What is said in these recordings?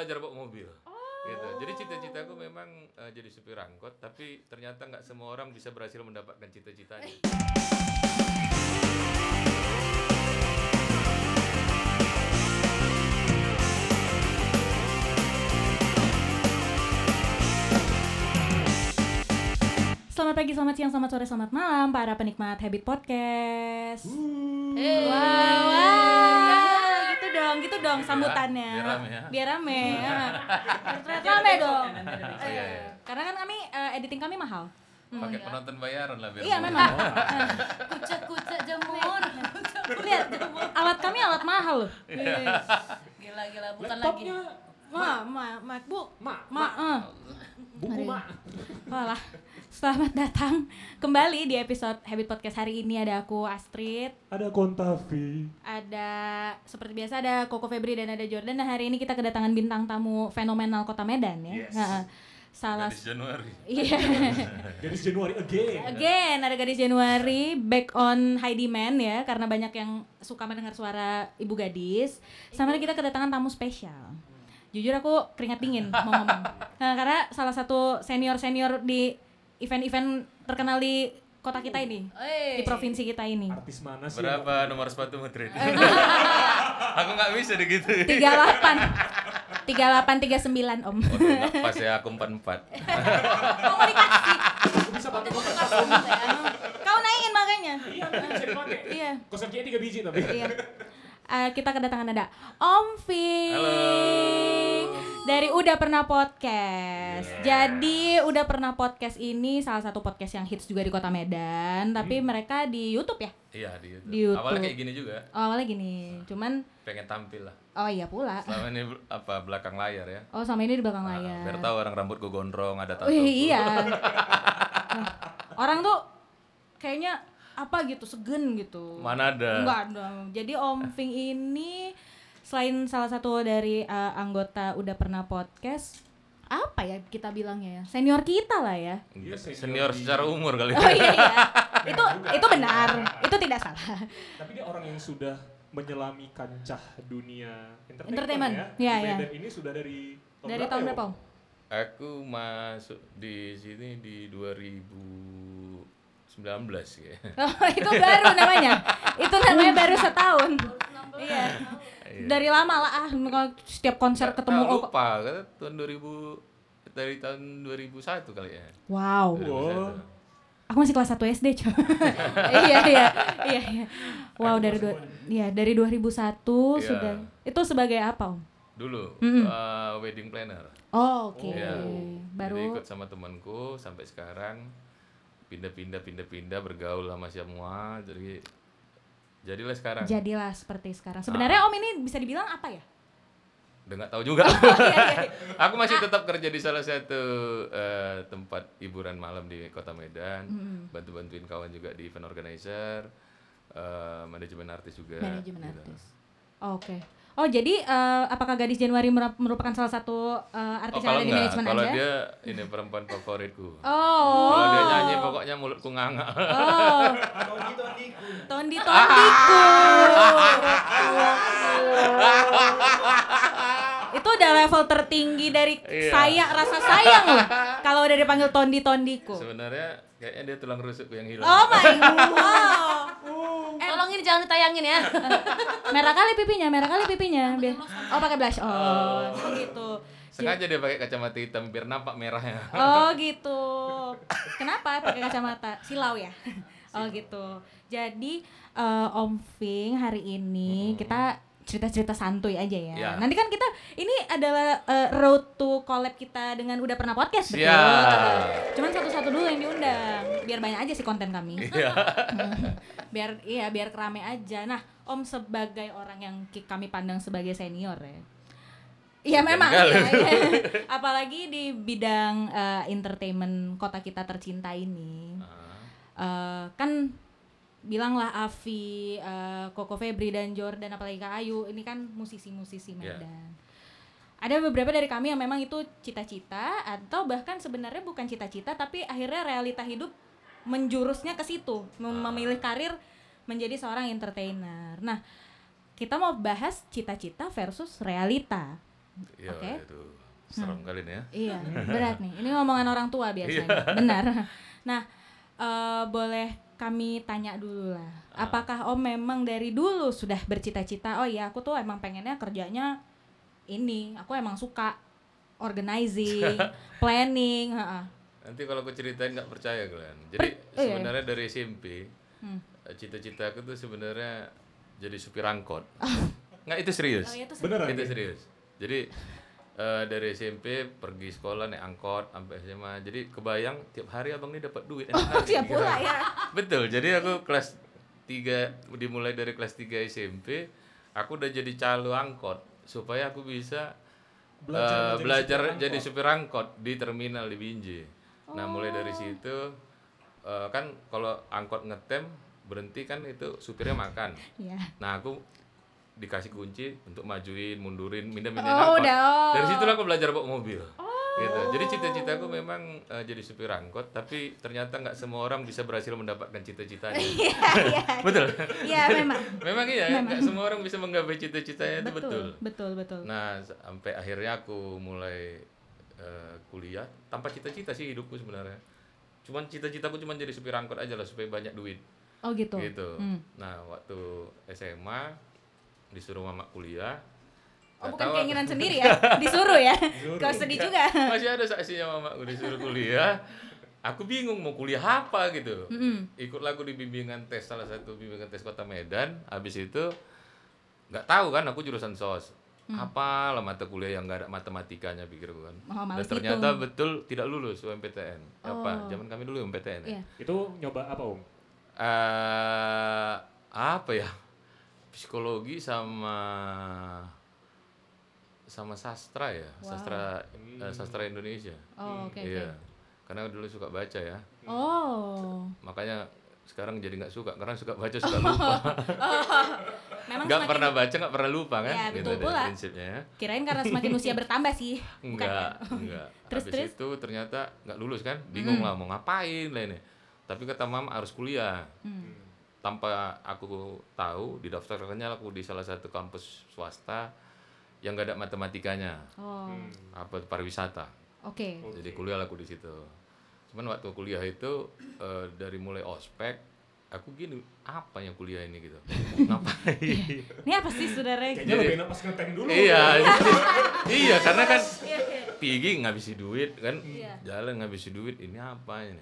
belajar bawa mobil. Gitu. Jadi cita-citaku memang eh, jadi supir angkot, tapi ternyata nggak semua orang bisa berhasil mendapatkan cita-citanya. Selamat pagi, selamat siang, selamat sore, selamat malam para penikmat Habit Podcast. Eh, Wow, wow, gitu dong, gitu dong sambutannya. biar rame ya. Biar rame. ya. Rame dong. Iya, iya. Karena kan kami eh, editing kami mahal. Pakai penonton bayaran lah biar Iya memang. kucek-kucek jamur. Lihat, alat kami alat mahal loh. Iya. Gila-gila bukan lagi. Laptopnya Ma, ma, MacBook. mak, Ma, eh. buku mak. Walah, selamat datang kembali di episode Habit Podcast hari ini ada aku Astrid, Ada kontavi. ada seperti biasa ada Koko Febri dan ada Jordan. Nah hari ini kita kedatangan bintang tamu fenomenal Kota Medan ya. Yes. Nah, salah Gadis Januari. iya. Gadis Januari again. Again ada gadis Januari back on high demand ya karena banyak yang suka mendengar suara ibu gadis. Sama kita kedatangan tamu spesial. Jujur aku keringat dingin mau ngomong. Nah, karena salah satu senior senior di event-event terkenal di kota kita ini, di provinsi kita ini. Artis mana sih? Berapa nomor sepatu Madrid? Eh, Aku nggak bisa deh gitu. 38 3839 Om. Oh, tuh, nggak pas ya aku 44. Kau mau dikasih? Aku bisa pakai kok. Kau naikin makanya. Iya. Iya. Kosannya tiga biji tapi. Iya. Eh, kita kedatangan ada Om Halo. Dari Udah Pernah Podcast. Yeah. Jadi Udah Pernah Podcast ini salah satu podcast yang hits juga di Kota Medan, tapi mereka di YouTube ya. Iya di YouTube. Di YouTube. Awalnya kayak gini juga, Oh, awalnya gini, cuman pengen tampil lah. oh iya pula. Selama ini apa belakang layar ya. Oh, sama ini di belakang Ah, layar. biar tahu orang rambut gue gondrong ada tato. Wih, iya. Nah, orang tuh kayaknya apa gitu, segen gitu. Mana ada? Enggak dong. Jadi Om Ving ini selain salah satu dari uh, anggota udah pernah podcast, apa ya kita bilangnya ya? Senior kita lah ya. Iya, Senior secara umur kali. Oh iya iya. itu itu benar. Itu tidak salah. Tapi dia orang yang sudah menyelami kancah dunia entertainment, Entertainment, ya. iya, iya. Medan ini sudah dari tahun Dari berapa tahun ya, berapa? Aku masuk di sini di 2019 ya. Oh, itu baru namanya. Itu namanya baru setahun. Iya. Iya. Dari lama lah ah setiap konser ketemu Ah, oh, lupa kan tahun 2000 dari tahun 2001 kali ya. Wow. 2001. Aku masih kelas 1 SD, coy. iya, iya. Iya, iya. Wow, dari dua, iya, dari 2001 Iya. sudah. Itu sebagai apa, Om? Dulu Mm-mm. uh, wedding planner. Oh, oke. Iya. Baru Jadi ikut sama temanku sampai sekarang pindah-pindah pindah-pindah bergaul sama semua jadi jadilah sekarang. jadilah seperti sekarang. Ah. Sebenarnya Om ini bisa dibilang apa ya? Udah nggak tahu juga. Iya, iya. Aku masih tetap kerja di salah satu eh, tempat hiburan malam di Kota Medan. Mm-mm. Bantu-bantuin kawan juga di event organizer, eh, manajemen artis juga. Manajemen gitu. artis. Oke. Oh, jadi eh, apakah Gadis Januari mer- merupakan salah satu eh, Oh artis yang kalau ada di enggak, manajemen kalau Anda? dia ini perempuan favoritku. Oh. Kalau dia nyanyi pokoknya mulutku nganga. Oh. Tondi Tondiku. Itu udah level tertinggi dari Iya. saya rasa sayang loh. Kalau udah dipanggil Tondi Tondiku. Sebenarnya kayaknya dia tulang rusukku yang hilang. Oh my god. tolong ini jangan ditayangin ya. Merah kali pipinya, merah kali pipinya. Biar Oh, pakai blush. Oh, gitu. Sengaja dia pakai kacamata hitam biar nampak merahnya. Oh gitu. Kenapa pakai kacamata? Silau ya. Oh gitu. Jadi eh, Om Ving hari ini kita cerita-cerita santuy aja ya. Ya. Nanti kan kita ini adalah eh, road to collab kita dengan udah pernah podcast betul. Siap. Cuman satu-satu dulu yang diundang. Biar banyak aja sih konten kami. Iya. biar iya biar kerame aja. Nah, Om sebagai orang yang kami pandang sebagai senior ya. Iya memang iya, iya. Apalagi di bidang eh, entertainment kota kita tercinta ini. Ah, Eh, kan bilanglah Avi, eh, Koko Febri dan Jordan apalagi Kak Ayu ini kan musisi-musisi Iya. Medan. Ada beberapa dari kami yang memang itu cita-cita atau bahkan sebenarnya bukan cita-cita tapi akhirnya realita hidup menjurusnya ke situ, mem- Ah. memilih karir menjadi seorang entertainer. Nah, kita mau bahas cita-cita versus realita. Iya, Oke. itu serem kali nih ya. Iya, berat nih. Ini ngomongan orang tua biasanya. Benar. Nah, eh, boleh kami tanya dulu lah. Apakah Om memang dari dulu sudah bercita-cita, oh iya aku tuh emang pengennya kerjanya ini. Aku emang suka organizing, planning, heeh. Nanti kalau aku ceritain nggak percaya kalian. Jadi oh iya. sebenarnya dari SMP Hmm. eh, cita-cita aku tuh sebenarnya jadi supir angkot. Nggak itu serius. Oh, itu Beneran? itu serius. Jadi eh, dari SMP pergi sekolah naik angkot sampai SMA. Jadi kebayang tiap hari abang ini dapat duit. Oh, siap kira. pula ya. Betul. Jadi aku kelas 3 dimulai dari kelas 3 SMP, aku udah jadi calo angkot supaya aku bisa Belajar eh, menjadi belajar supir jadi supir angkot di terminal di Binjai. Nah, mulai dari situ eh, kan kalau angkot ngetem berhenti kan itu supirnya makan. Iya. Nah, aku dikasih kunci untuk majuin, mundurin, mindah-mindahin Oh, angkot. udah, oh. Dari situ aku belajar bawa mobil. Gitu. Jadi cita-citaku memang eh, jadi supir angkot, tapi ternyata nggak semua orang bisa berhasil mendapatkan cita-citanya. Iya, iya. betul. Iya, memang. memang iya, ya, nggak semua orang bisa menggapai cita-citanya itu betul. Betul, betul. Nah, sampai akhirnya aku mulai eh, kuliah tanpa cita-cita sih hidupku sebenarnya. Cuman cita-citaku cuma jadi supir angkot aja lah supaya banyak duit Oh, gitu. gitu. Hmm. Nah, waktu SMA disuruh mama kuliah. Oh, bukan tahu keinginan sendiri ya. Disuruh ya. Kau sedih juga. Masih ada saksinya mamaku disuruh kuliah. Aku bingung mau kuliah apa gitu. Mm-mm. Ikutlah aku di bimbingan tes salah satu bimbingan tes Kota Medan. Habis itu nggak tahu kan aku jurusan sos. Apa lah mata kuliah yang nggak ada matematikanya pikirku kan. Oh, Dan males ternyata gitu. betul tidak lulus UMPTN. Apa? Oh. Zaman kami dulu UMPTN ya. Iya. Itu nyoba apa om? eh apa ya? Psikologi sama sama sastra ya, sastra eh, sastra Indonesia. Oh, oke, oke. Iya. Karena dulu suka baca ya. Oh. Makanya sekarang jadi nggak suka karena suka baca suka lupa. Memang Nggak semakin- pernah baca nggak pernah lupa kan? Ya, gitu betul deh pula. prinsipnya ya. Kirain karena semakin usia bertambah sih. Enggak, ya? enggak. Terus, Habis terus? itu ternyata nggak lulus kan? Bingung lah mau ngapain lah ini. Tapi kata mama harus kuliah. Hmm. Tanpa aku tahu didaftarkannya aku di salah satu kampus swasta yang gak ada matematikanya. Oh, Apa pariwisata. oke. Jadi kuliah lah aku di situ. Cuman waktu kuliah itu eh, dari mulai ospek aku gini apa yang kuliah ini gitu. Ngapain? Ini apa sih saudara? Kayaknya lebih enak pas ngetem dulu. iya, iya karena kan pigi ngabisi duit kan, Iya. jalan ngabisi duit ini apa ini.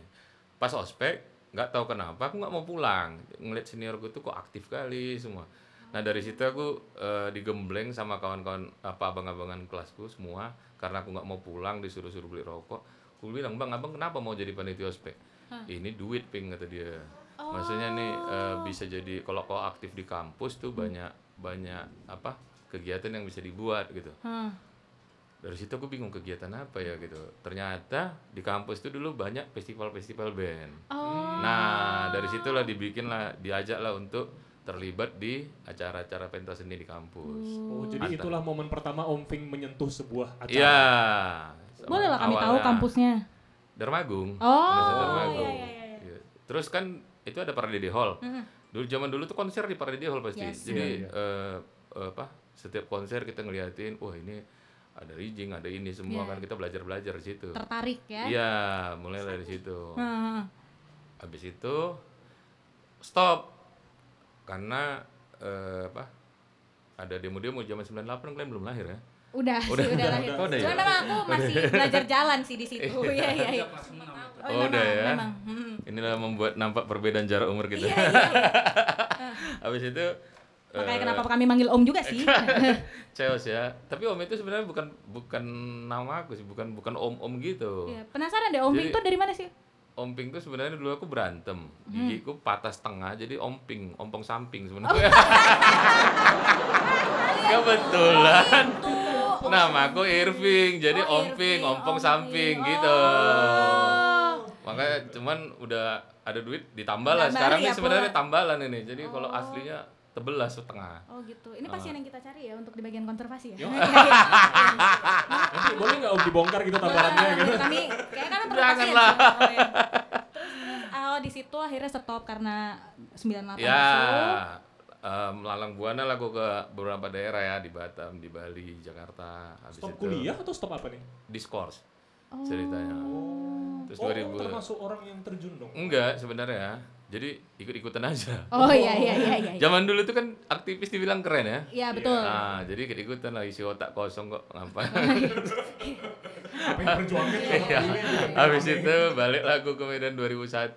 Pas ospek nggak tahu kenapa aku nggak mau pulang ngeliat seniorku tuh kok aktif kali semua. Nah dari situ aku eh, digembleng sama kawan-kawan apa abang-abangan kelasku semua karena aku nggak mau pulang disuruh-suruh beli rokok. Aku bilang bang abang kenapa mau jadi panitia ospek? Ini duit ping kata dia. Maksudnya nih eh, bisa jadi kalau kau aktif di kampus tuh banyak banyak apa kegiatan yang bisa dibuat gitu. Hah. Dari situ aku bingung kegiatan apa ya gitu. Ternyata di kampus tuh dulu banyak festival-festival band. Oh. Nah, dari situlah dibikin lah, diajak lah untuk terlibat di acara-acara pentas seni di kampus. Oh, jadi Antar. itulah momen pertama Om Fing menyentuh sebuah acara. Iya. Boleh lah kami tahu kampusnya. Darmagung. Oh, iya, Darmagung. iya, iya, iya. Iya. Terus kan itu ada Parade Hall. Dulu zaman dulu tuh konser di Parade Hall pasti. Yes. Jadi eh, eh, apa? Setiap konser kita ngeliatin, wah ini ada rigging, ada ini semua Iya. kan kita belajar-belajar di situ. Tertarik ya? Iya, mulai dari situ. Hah. Habis itu stop karena eh, apa? Ada demo-demo zaman 98 kalian belum lahir ya? Udah, Udah, sih, udah udah, lahir. udah. Udah ya? Cuman memang aku masih belajar jalan sih di situ. Iya, iya, iya. Oh, udah ya. Memang. Hmm. Inilah membuat nampak perbedaan jarak umur kita. Iya, iya, iya. Habis itu Makanya eh, kenapa kami manggil Om juga sih. Ceos ya. Tapi Om itu sebenarnya bukan bukan nama aku sih, bukan bukan Om-om gitu. Iya, Penasaran deh Om Ping tuh dari mana sih? Om Ping tuh sebenarnya dulu aku berantem. Hmm. Gigiku patah setengah jadi Om Ping, ompong samping sebenarnya. Kebetulan. Nama aku Irving, jadi Oh, Om Ping, ompong Om samping Ping. gitu. Oh. Makanya cuman udah ada duit ditambah lah. Sekarang ya ini sebenarnya tambalan ini. Jadi kalau aslinya tebelas setengah. Oh gitu. Ini pasien yang kita cari ya untuk di bagian konservasi ya. Yo. Nanti boleh nggak Om dibongkar gitu tamparannya Nah, gitu? Kami kayak kan perlu Janganlah. pasien sih. Oh, oh di situ akhirnya stop karena 98 Ya, masuk. eh, melalang buana lah gue ke beberapa daerah ya di Batam, di Bali, Jakarta. Habis Stop itu kuliah atau stop apa nih? Diskors ceritanya. Terus oh, 2000 termasuk orang yang terjun dong. Enggak sebenarnya. Jadi ikut-ikutan aja. Oh iya iya iya iya. Zaman dulu tuh kan aktivis dibilang keren ya. Iya betul. Nah, jadi ikut-ikutan lah isi otak kosong kok ngapain. Apa yang perjuangin ya? Iya. Habis itu balik lagu ke Medan 2001.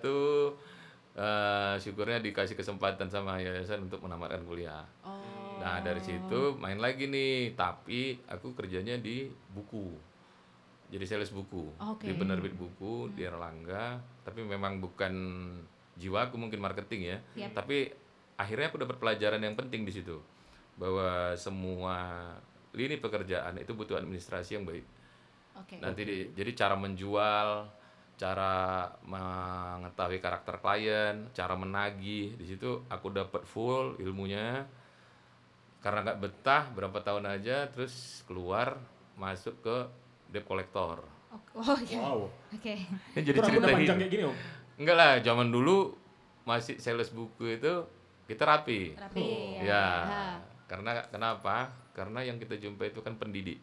Eh, syukurnya dikasih kesempatan sama yayasan untuk menamatkan kuliah. Oh. Nah, dari situ main lagi nih, tapi aku kerjanya di buku. Jadi sales buku. Oke. Di penerbit buku di Erlangga, tapi memang bukan jiwaku mungkin marketing ya. Yap. Tapi akhirnya aku dapat pelajaran yang penting di situ. Bahwa semua lini pekerjaan itu butuh administrasi yang baik. Oke. Nanti di- jadi cara menjual, cara mengetahui karakter klien, cara menagih, di situ aku dapat full ilmunya. Karena nggak betah berapa tahun aja, terus keluar masuk ke debt collector. Oh iya. Wow. Oke. Ini jadi cerita panjang kayak gini om. Enggak lah, zaman dulu masih sales buku itu kita rapi. Rapi. Ya. Karena kenapa? Karena yang kita jumpa itu kan pendidik.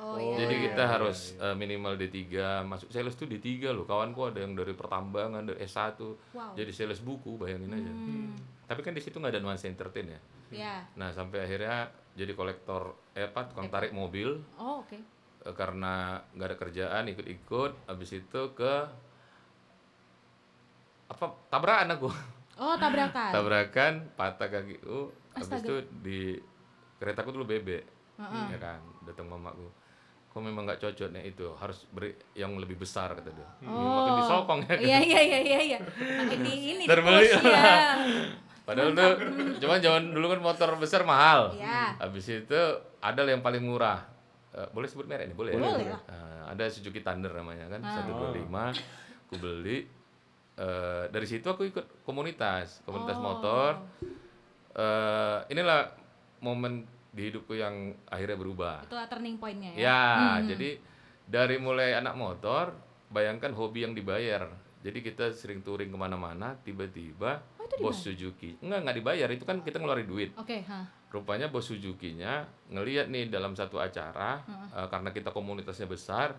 Oh iya. Jadi iya, kita iya, harus eh, minimal D3, masuk sales tuh D3 loh. Kawanku ada yang dari pertambangan, dari S1. Wow. Jadi sales buku, bayangin aja. Hmm. Tapi kan di situ nggak ada nuansa entertain ya. Ya. Nah, sampai akhirnya jadi kolektor eh apa tukang tarik mobil Oh oke. eh, karena nggak ada kerjaan ikut-ikut habis itu ke apa tabrakan aku. Oh tabrakan. tabrakan patah kakiku habis Astaga. itu di keretaku dulu bebek Heeh. ya kan datang mamaku kok memang nggak cocok nih itu harus beri yang lebih besar kata dia Oh. makin disokong ya kan Iya iya iya iya iya. Makin di ini Terbeli. ya. padahal tuh cuman zaman dulu kan motor besar mahal Iya. habis itu ada yang paling murah Eh, boleh sebut merek nih boleh, ya? Boleh. Nah, ada Suzuki Thunder namanya kan Ah. 125 aku beli Eh, dari situ aku ikut komunitas komunitas Oh. motor Eh, inilah momen di hidupku yang akhirnya berubah Itulah turning pointnya ya. Ya, Hmm. jadi dari mulai anak motor, bayangkan hobi yang dibayar. Jadi kita sering touring ke mana-mana, tiba-tiba Oh, itu bos Suzuki, enggak nggak dibayar, itu kan kita ngeluarin duit. Oke, ha. Rupanya bos Suzuki-nya ngelihat nih dalam satu acara, eh, karena kita komunitasnya besar,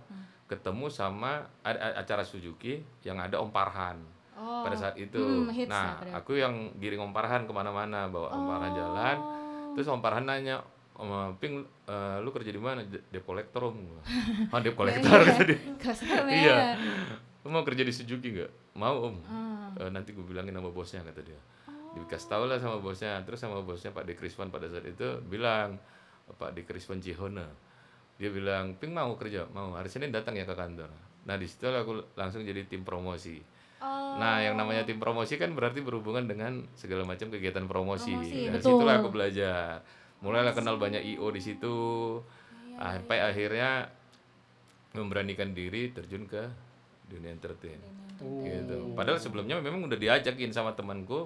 ketemu sama acara Suzuki yang ada Om Parhan Oh. pada saat itu. Hmm, hits nah, pada- aku yang giring Om Parhan ke mana-mana, bawa Om Parhan jalan. Oh. Terus Om Parhan nanya, Om Ping, eh, lu kerja di mana? De- Debt collector om. Ah, debt collector kata dia. Kasar ya. Iya. Lu mau kerja di Suzuki nggak? Mau om. Ah. "Eh, nanti gue bilangin sama bosnya kata dia. Dikasih tahu lah sama bosnya. Terus sama bosnya Pak Dekriswan pada saat itu bilang, Pak Dekriswan Cihona. Dia bilang, Ping mau kerja? Mau. Hari Senin datang ya ke kantor. Nah di situ aku langsung jadi tim promosi. Oh. Nah, yang namanya tim promosi kan berarti berhubungan dengan segala macam kegiatan promosi. Promosi, Dari betul. situlah aku belajar. Mulailah kenal banyak IO di situ. Iya, Sampai akhirnya memberanikan diri terjun ke dunia entertain. Oh. Gitu. Padahal sebelumnya memang udah diajakin sama temanku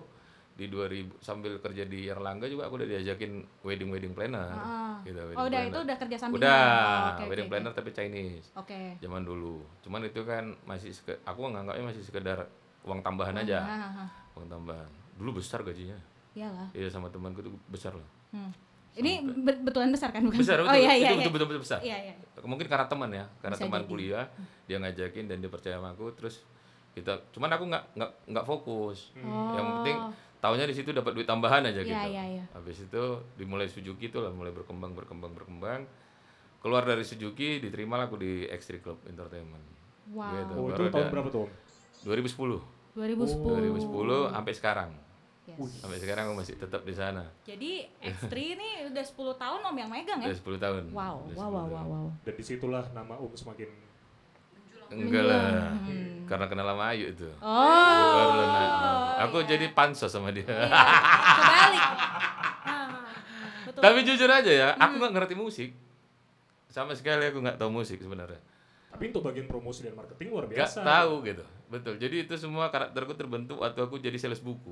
di 2000 sambil kerja di Erlangga juga aku udah diajakin wedding wedding planner. Ah. Gitu, wedding Oh, udah planner. itu udah kerja sampingan. Udah, Oh, oke, wedding oke. planner tapi Chinese Oke. zaman dulu. Cuman itu kan masih aku nganggapnya masih sekedar uang tambahan aja. Ah, ah, ah. Uang tambahan. Dulu besar gajinya. Iyalah. Iya sama temanku tuh besar lah. Hmm. Ini be- betulan besar kan bukan? Besar betul. Oh iya iya. itu iya. betul betul besar. Iya iya. Mungkin karena teman ya, karena Bisa teman jadi. kuliah dia ngajakin dan dia percaya sama aku terus kita cuman aku nggak nggak nggak fokus. Oh. Yang penting tahunya di situ dapat duit tambahan aja Iya, gitu. iya, iya. Habis itu dimulai Suzuki itu lah mulai berkembang berkembang berkembang. Keluar dari Suzuki diterima lah aku di X3 Club Entertainment. Wow. Gitu. Oh, Baru itu tahun ada- berapa tuh om? 2010. 2010. 2010 sampai sekarang. Yes. Sampai sekarang aku masih tetap di sana. Jadi X3 ini udah 10 tahun Om yang megang ya? Udah 10 tahun. Wow, Udah wow, 10 wow, tahun. wow, wow. Dan di situlah nama om semakin Enggak lah. Karena kenal sama Ayu itu. Hmm. Oh. Baru. Aku jadi pansos sama dia. Iya. Kebalik. Ah, betul. Tapi jujur aja ya, Hmm. aku nggak ngerti musik. Sama sekali aku nggak tahu musik sebenarnya. tapi untuk bagian promosi dan marketing luar biasa. tahu gitu. Betul. Jadi itu semua karakterku terbentuk waktu aku jadi sales buku.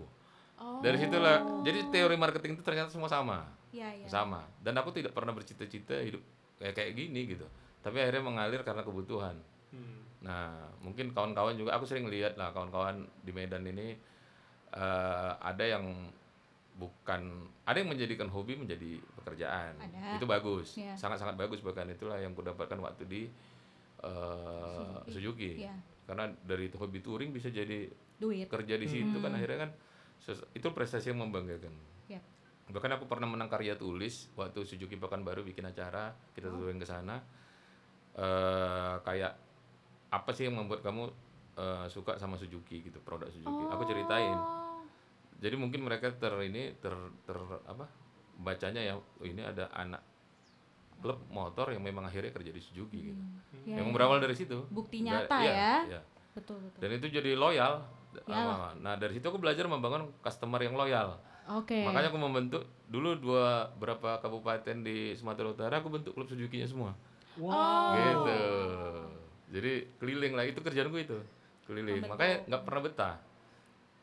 Oh. Dari situlah. Jadi teori marketing itu ternyata semua sama. Iya, iya. Sama. Dan aku tidak pernah bercita-cita hidup kayak kayak gini gitu. Tapi akhirnya mengalir karena kebutuhan. Hmm. Nah, mungkin kawan-kawan juga aku sering lihat lah kawan-kawan di Medan ini eh, ada yang bukan ada yang menjadikan hobi menjadi pekerjaan Ada. itu bagus Iya. sangat-sangat bagus bahkan itulah yang kudapatkan waktu di eh, Suzuki, Iya. karena dari hobi touring bisa jadi duit kerja di situ kan Hmm. akhirnya kan itu prestasi yang membanggakan Yap. bahkan aku pernah menang karya tulis waktu Suzuki Pekanbaru bikin acara kita Oh. touring ke sana eh kayak apa sih yang membuat kamu eh, suka sama Suzuki gitu produk Suzuki aku ceritain Oh. jadi mungkin mereka ter ini ter ter apa bacanya ya oh, ini ada anak klub motor yang memang akhirnya kerja di Suzuki gitu Ya, memang ya. berawal dari situ Bukti Nggak- nyata iya, ya. iya. betul betul dan itu jadi loyal. Ah, nah dari situ aku belajar membangun customer yang loyal oke makanya aku membentuk dulu dua berapa kabupaten di Sumatera Utara aku bentuk klub Suzuki-nya semua Oh. gitu jadi keliling lah itu kerjaan gue itu keliling. Makanya nggak pernah betah.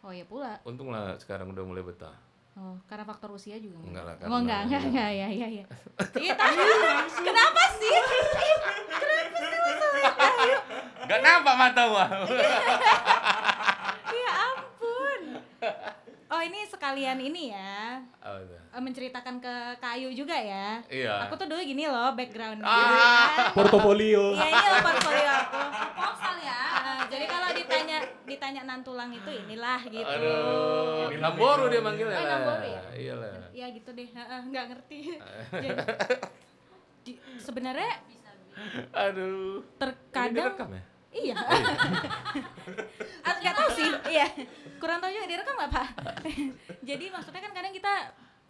Oh ya pula. Untunglah sekarang udah mulai betah. Oh karena faktor usia juga Enggak lah, oh karena- enggak enggak enggak ya ya ya iya tahu kenapa sih? Nggak nampak mata gua ya ampun oh ini sekalian ini ya. Eh, menceritakan ke kayu juga ya. Iya. Aku tuh dulu gini loh background Ah. Portofolio. iya ini loh portfolio aku Proposal ya. Ah, jadi kalau ditanya ditanya nantulang itu inilah gitu. Aduh. Namboru dia manggilnya Oh, lah. Namboru ya? iyalah. Ya gitu deh. Heeh, nggak ngerti. Jadi di- sebenarnya aduh. Ini terkadang direkam ya iya Ah, nggak tahu sih iya kurang tahu juga direkam nggak pak jadi maksudnya kan kadang kita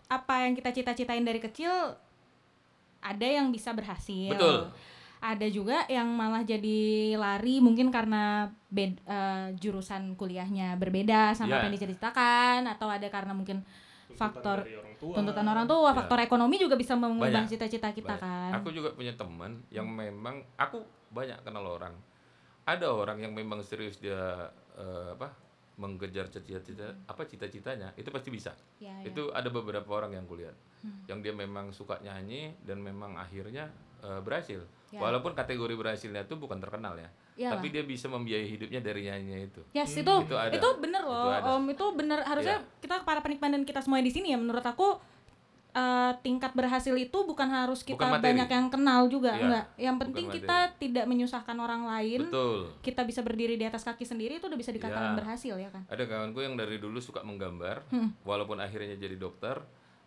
apa yang kita cita-citain dari kecil ada yang bisa berhasil Betul. ada juga yang malah jadi lari mungkin karena bed, eh, jurusan kuliahnya berbeda sama Iya. apa yang diceritakan atau ada karena mungkin faktor dari orang tua. tuntutan orang tua, Iya. faktor ekonomi juga bisa mengubah Banyak. cita-cita kita Baik. kan. Aku juga punya teman yang memang aku banyak kenal orang. Ada orang yang memang serius dia eh, apa mengejar cita-cita apa cita-citanya itu pasti bisa. Ya, ya. Itu ada beberapa orang yang kulihat yang dia memang suka nyanyi dan memang akhirnya eh, berhasil. Ya. Walaupun kategori berhasilnya itu bukan terkenal ya, Iyalah. tapi dia bisa membiayai hidupnya dari nyanyinya itu. Yes, itu Itu ada. itu bener loh, Itu ada. Om. Itu bener harusnya Iya. kita para penikmat dan kita semua di sini ya menurut aku eh, tingkat berhasil itu bukan harus kita Bukan banyak yang kenal juga, Iya, enggak. Yang bukan penting materi. kita tidak menyusahkan orang lain. Betul. Kita bisa berdiri di atas kaki sendiri itu udah bisa dikatakan Iya. berhasil ya kan. Ada kawanku yang dari dulu suka menggambar, Hmm. walaupun akhirnya jadi dokter,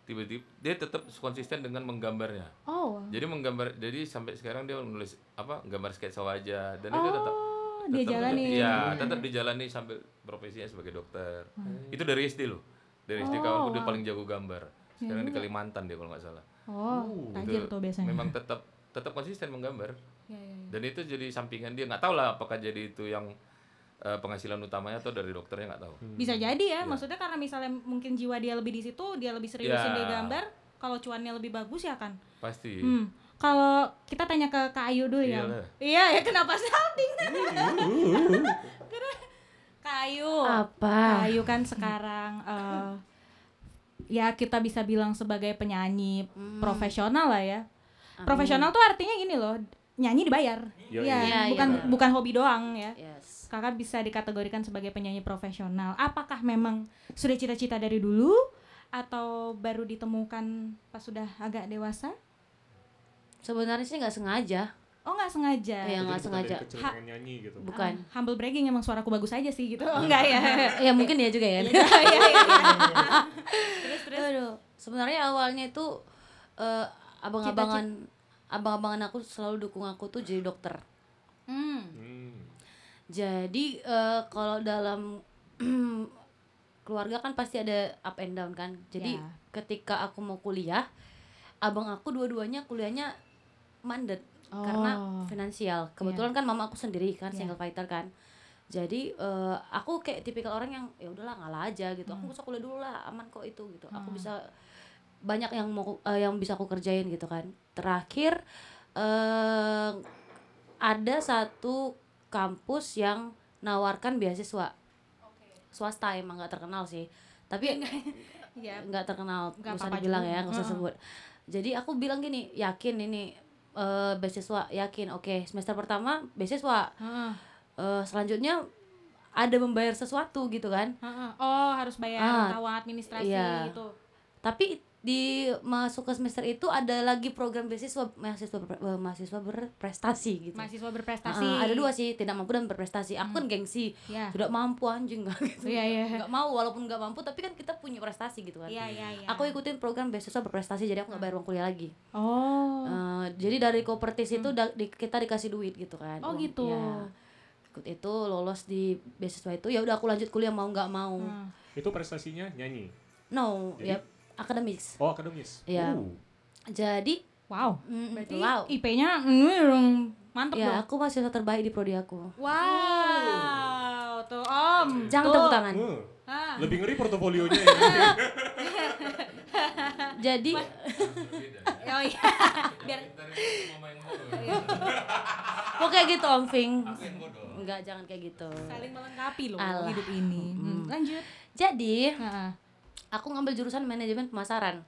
tiba-tiba dia tetap konsisten dengan menggambarnya. Oh. Jadi menggambar, jadi sampai sekarang dia menulis apa gambar sketsa wajah dan itu tetap Oh, dia tetap- jalani. Iya, tetap dijalani sampai profesinya sebagai dokter. Hmm. Itu dari SD loh. Dari SD Oh, kawanku dia wow. paling jago gambar. Sekarang di Kalimantan dia kalau nggak salah. Oh, tajir Itu tuh biasanya. Memang tetap tetap konsisten menggambar. Ya, ya, ya. Dan itu jadi sampingan dia nggak tahu lah apakah jadi itu yang eh, penghasilan utamanya atau dari dokternya nggak tahu. Bisa jadi ya, maksudnya karena misalnya mungkin jiwa dia lebih di situ, dia lebih seriusin Ya. dia gambar, kalau cuannya lebih bagus ya kan. Pasti. Hmm. Kalau kita tanya ke Kak Ayu dulu ya. Iya, ya kenapa salting? Karena Kak Ayu. Apa? Kak Ayu kan sekarang eh, ya kita bisa bilang sebagai penyanyi Hmm. profesional lah ya. Profesional tuh artinya gini loh, nyanyi dibayar. Iya, Iya, iya. bukan iya. bukan hobi doang ya. Yes. Kakak bisa dikategorikan sebagai penyanyi profesional. Apakah memang sudah cita-cita dari dulu atau baru ditemukan pas sudah agak dewasa? Sebenarnya sih nggak sengaja. Oh nggak sengaja. Iya, nggak sengaja. dari kecil Ha- pengen nyanyi gitu. Bukan. Ah, humble bragging emang suaraku bagus aja sih gitu. Oh enggak ya. ya mungkin ya juga ya. Iya, iya, iya. terus terus. Aduh, sebenarnya awalnya itu eh, abang-abangan abang-abangan aku selalu dukung aku tuh jadi dokter. Hmm. Hmm. Jadi eh, kalau dalam keluarga kan pasti ada up and down kan. Jadi Ya. ketika aku mau kuliah, abang aku dua-duanya kuliahnya mandet Oh. karena finansial. Kebetulan kan mama aku sendiri kan Ya. single fighter kan. Jadi eh, aku kayak tipikal orang yang ya udahlah ngalah aja gitu. Hmm. Aku bisa kuliah dulu lah, aman kok itu gitu. Aku bisa banyak yang mau eh, yang bisa aku kerjain gitu kan. Terakhir eh ada satu kampus yang nawarkan beasiswa swasta emang nggak terkenal sih tapi Iya. nggak terkenal Nggak usah dibilang juga. ya nggak usah sebut jadi aku bilang gini yakin ini eh, beasiswa yakin oke semester pertama beasiswa Heeh. Eh, selanjutnya ada membayar sesuatu gitu kan Heeh. Oh harus bayar Ah, kawat administrasi iya. itu. tapi di masuk ke semester itu ada lagi program beasiswa mahasiswa ber- eh, mahasiswa berprestasi gitu Mahasiswa berprestasi. Ah, ada dua sih tidak mampu dan berprestasi aku kan gengsi Ya. tidak mampu anjing nggak gitu Iya, iya. nggak mau walaupun nggak mampu tapi kan kita punya prestasi gitu kan Iya, iya, iya. aku ikutin program beasiswa berprestasi jadi aku nggak bayar uang kuliah lagi Oh. Eh, jadi dari kopertis itu da- di- kita dikasih duit gitu kan Oh, uang. gitu. Iya. ikut itu lolos di beasiswa itu ya udah aku lanjut kuliah mau nggak mau Hmm. Itu prestasinya nyanyi. no Jadi? ya akademis Oh, akademis. Iya. Uh. jadi Wow. mm, Berarti wow IP-nya mm, dong mantep ya dong. aku mahasiswa terbaik di prodi aku Wow, tuh Om. jangan tuh. tepuk tangan Uh. Ah. Lebih ngeri portofolionya ya. jadi Oh iya. Biar kok kayak gitu Om Fing enggak jangan kayak gitu saling melengkapi loh Alah. hidup ini. Hmm, Lanjut. jadi Heeh. Aku ngambil jurusan manajemen pemasaran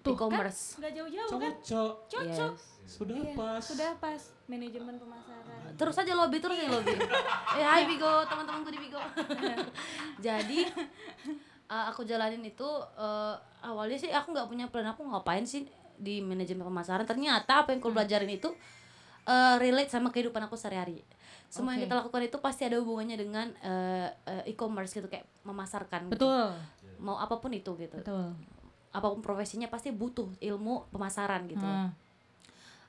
Tuh, e-commerce Gak jauh-jauh kan? Cocok. Cocok. Yes. Sudah Iya, pas. Sudah pas manajemen pemasaran. terus aja lobby terus aja lobby eh hai Bigo teman-temanku di Bigo jadi uh, aku jalanin itu uh, awalnya sih aku nggak punya plan aku ngapain sih di manajemen pemasaran ternyata apa yang aku pelajarin itu uh, relate sama kehidupan aku sehari-hari semua yang Oke. kita lakukan itu pasti ada hubungannya dengan uh, uh, e-commerce gitu kayak memasarkan gitu. Betul. mau apa pun itu gitu Betul. apa pun profesinya pasti butuh ilmu pemasaran gitu Hmm.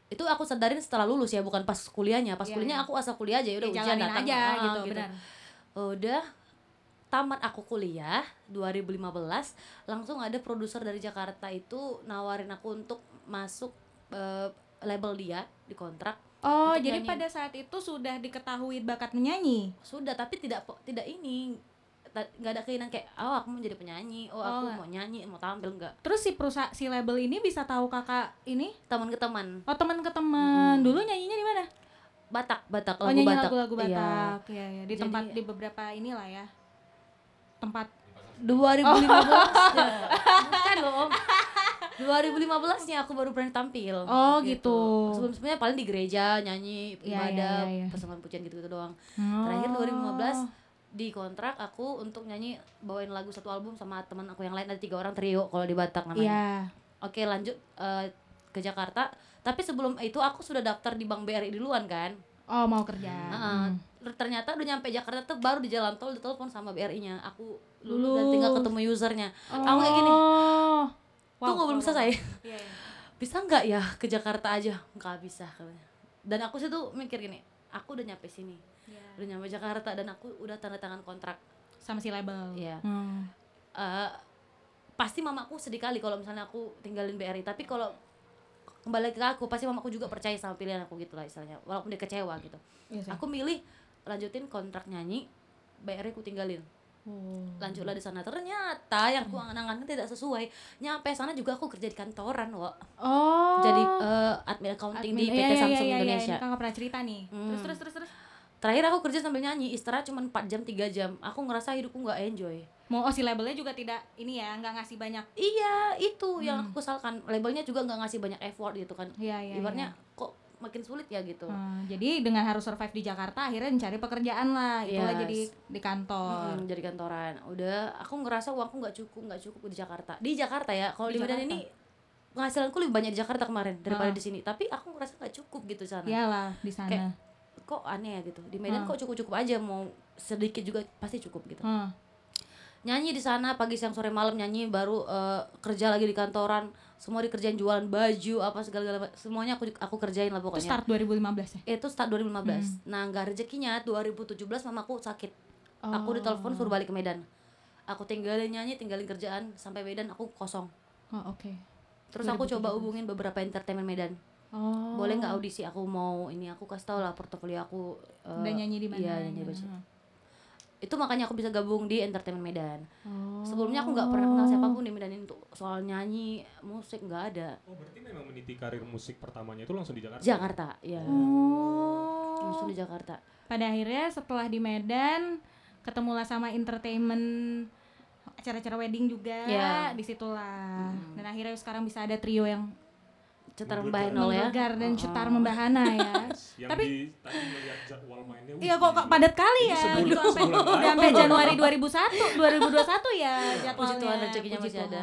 itu aku sadarin setelah lulus ya bukan pas kuliahnya pas Iya, kuliahnya iya. aku asal kuliah aja ya udah Ya, ujian datang aja ah, gitu, gitu. benar. udah tamat aku kuliah 2015 langsung ada produser dari Jakarta itu nawarin aku untuk masuk eh, label dia di kontrak Oh, jadi nyanyi. pada saat itu sudah diketahui bakat menyanyi. sudah tapi tidak tidak ini nggak ada keinginan kayak oh aku mau jadi penyanyi oh, Oh, aku nggak. mau nyanyi mau tampil enggak Terus si perusahaan si label ini bisa tahu kakak ini? teman ke teman Oh, teman ke teman. Dulu nyanyinya di mana? Batak Batak Oh, lagu nyanyi Batak lagu-lagu Iya. Batak. Iya, iya. Di Jadi- tempat di beberapa inilah ya. Tempat 2015 ya. Bukan loh Om 2015 nya aku baru berani tampil Oh, gitu. Sebelum sebelumnya paling di gereja nyanyi Iya, ibadah iya, iya. persembahan pujian gitu-gitu doang Oh. Terakhir 2015 di kontrak aku untuk nyanyi bawain lagu satu album sama teman aku yang lain ada tiga orang trio kalau di Batak namanya Iya. Oke lanjut eh, ke Jakarta tapi sebelum itu aku sudah daftar di Bank BRI duluan kan Oh, mau kerja. Heeh. ternyata udah nyampe Jakarta tuh baru di jalan tol ditelepon sama BRI-nya aku lulus dan Lulus. tinggal ketemu usernya Oh. aku kayak gini Wow, tunggu belum wow, selesai Iya, iya. bisa nggak ya ke Jakarta aja nggak bisa katanya dan aku sih tuh mikir gini aku udah nyampe sini Iya. udah nyampe Jakarta dan aku udah tanda tangan kontrak Sama si label. Iya. Hmm. Eh, pasti mamaku sedih kali kalau misalnya aku tinggalin BRI tapi kalau kembali ke aku pasti mamaku juga percaya sama pilihan aku gitu lah istilahnya walaupun dia kecewa gitu Iya, sih. aku milih lanjutin kontrak nyanyi BRI aku tinggalin Oh. lanjutlah di sana ternyata yang aku angan-angan tidak sesuai nyampe sana juga aku kerja di kantoran wo Oh. jadi eh, admin accounting di Admin. PT Iya, iya, Samsung iya, iya, Indonesia Ini kan nggak pernah cerita nih. Hmm. Terus terus terus terus. terakhir aku kerja sambil nyanyi istirahat cuma 4 jam 3 jam aku ngerasa hidupku nggak enjoy Mau oh si labelnya juga tidak ini ya, nggak ngasih banyak. iya itu yang aku kesalkan labelnya juga nggak ngasih banyak effort gitu kan Iya, iya. ibaratnya kok makin sulit ya gitu. Hmm, jadi dengan harus survive di Jakarta akhirnya mencari pekerjaan lah. Itulah Yes. jadi di kantor. Mm, jadi kantoran. Udah aku ngerasa uangku nggak cukup nggak cukup di Jakarta. Di Jakarta ya kalau Di di, Medan ini penghasilanku lebih banyak di Jakarta kemarin daripada Ah. di sini. Tapi aku ngerasa nggak cukup gitu sana. Iyalah di sana. Kayak- kok aneh ya gitu. Di Medan Ah. kok cukup cukup aja mau sedikit juga pasti cukup gitu. Hmm. Nyanyi di sana pagi siang sore malam nyanyi baru eh, kerja lagi di kantoran semua dikerjain jualan baju apa segala galanya semuanya aku aku kerjain lah itu pokoknya start 2015 ya? Itu start 2015 nah nggak rezekinya 2017 mamaku sakit. Aku Oh. ditelepon suruh balik ke Medan. Aku tinggalin nyanyi tinggalin kerjaan sampai Medan aku kosong. Oh oke. Terus aku coba hubungin beberapa entertainment Medan. Oh. Boleh nggak audisi? Aku mau ini aku kasih tau lah portofolio aku eh, udah nyanyi di mana? iya nyanyi. Baju. Itu makanya aku bisa gabung di entertainment Medan. Oh. sebelumnya aku nggak pernah kenal siapa pun di Medan ini untuk soal nyanyi musik nggak ada. Oh berarti memang meniti karir musik pertamanya itu langsung di Jakarta? Jakarta ya oh. Langsung di Jakarta. Pada akhirnya setelah di Medan ketemulah sama entertainment acara-acara wedding juga Iya. di situlah. Dan akhirnya sekarang bisa ada trio yang cetar membahenol ya. Menggegar dan Oh, cetar oh. membahana ya. Yang Tapi- di tadi melihat jadwal mainnya. Iya kok kok padat kali ya sebulan- gitu sampai udah sampai Januari 2001 2021 ya jadwalnya. Tuhan, rezekinya Puji masih ada.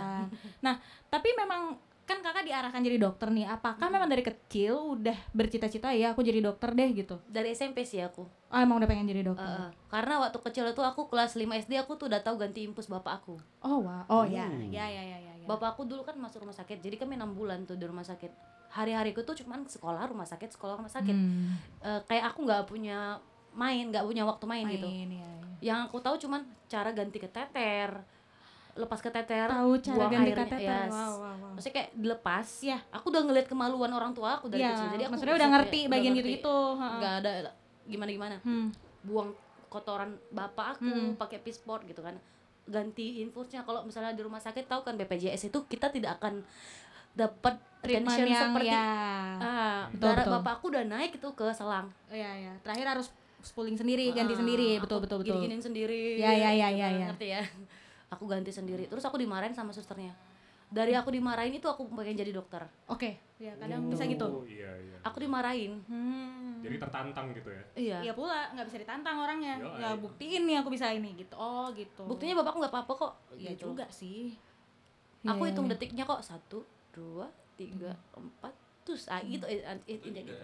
Nah, tapi memang kan kakak diarahkan jadi dokter nih. Apakah memang dari kecil udah bercita-cita ya aku jadi dokter deh gitu? Dari SMP sih aku. Oh emang udah pengen jadi dokter. Heeh. karena waktu kecil itu aku kelas 5 SD aku tuh udah tahu ganti impus bapak aku. Oh wah. Oh ya. Hmm. Ya ya ya ya. ya. Bapak aku dulu kan masuk rumah sakit. Jadi kami enam bulan tuh di rumah sakit. Hari-hariku tuh cuman sekolah rumah sakit, sekolah rumah sakit. Hmm. Eh, kayak aku nggak punya main, nggak punya waktu main, gitu. Main, ya, ya. Yang aku tahu cuman cara ganti keteter, lepas keteter, Tahu cara buang ganti airnya, yes. Wow, wow, wow. Maksudnya kayak dilepas. Iya. Aku udah ngeliat kemaluan orang tua aku dari Iya, kecil. Jadi aku maksudnya udah ngerti udah bagian gitu-gitu. ha-ha. Nggak ada gimana-gimana. Hmm. Buang kotoran bapak aku Hmm. pakai pisport gitu kan. Ganti infusnya kalau misalnya di rumah sakit tahu kan BPJS itu kita tidak akan dapat Treatment yang seperti ya. Betul, darah betul. bapak aku udah naik itu ke selang. Iya ya. Terakhir harus spooling sendiri, ganti Ah, sendiri. Betul betul betul. Gini-giniin sendiri. Ya, ya, ya, gitu ya, ya. Ngerti ya? Aku ganti sendiri. Terus aku dimarahin sama susternya. Dari aku dimarahin itu aku pengen jadi dokter. Oke. Ya kadang Gitu. bisa gitu. Oh iya iya. Aku dimarahin. Hmm. Jadi tertantang gitu ya. Iya. Iya pula, nggak bisa ditantang orangnya. Yo, Ya iya. buktiin nih aku bisa ini gitu. Oh gitu. Buktinya bapakku nggak apa-apa kok. Iya gitu. juga sih. Aku Iya, hitung iya. detiknya kok satu, dua, tiga, empat, terus ah, gitu. eh, eh, eh, eh, gitu.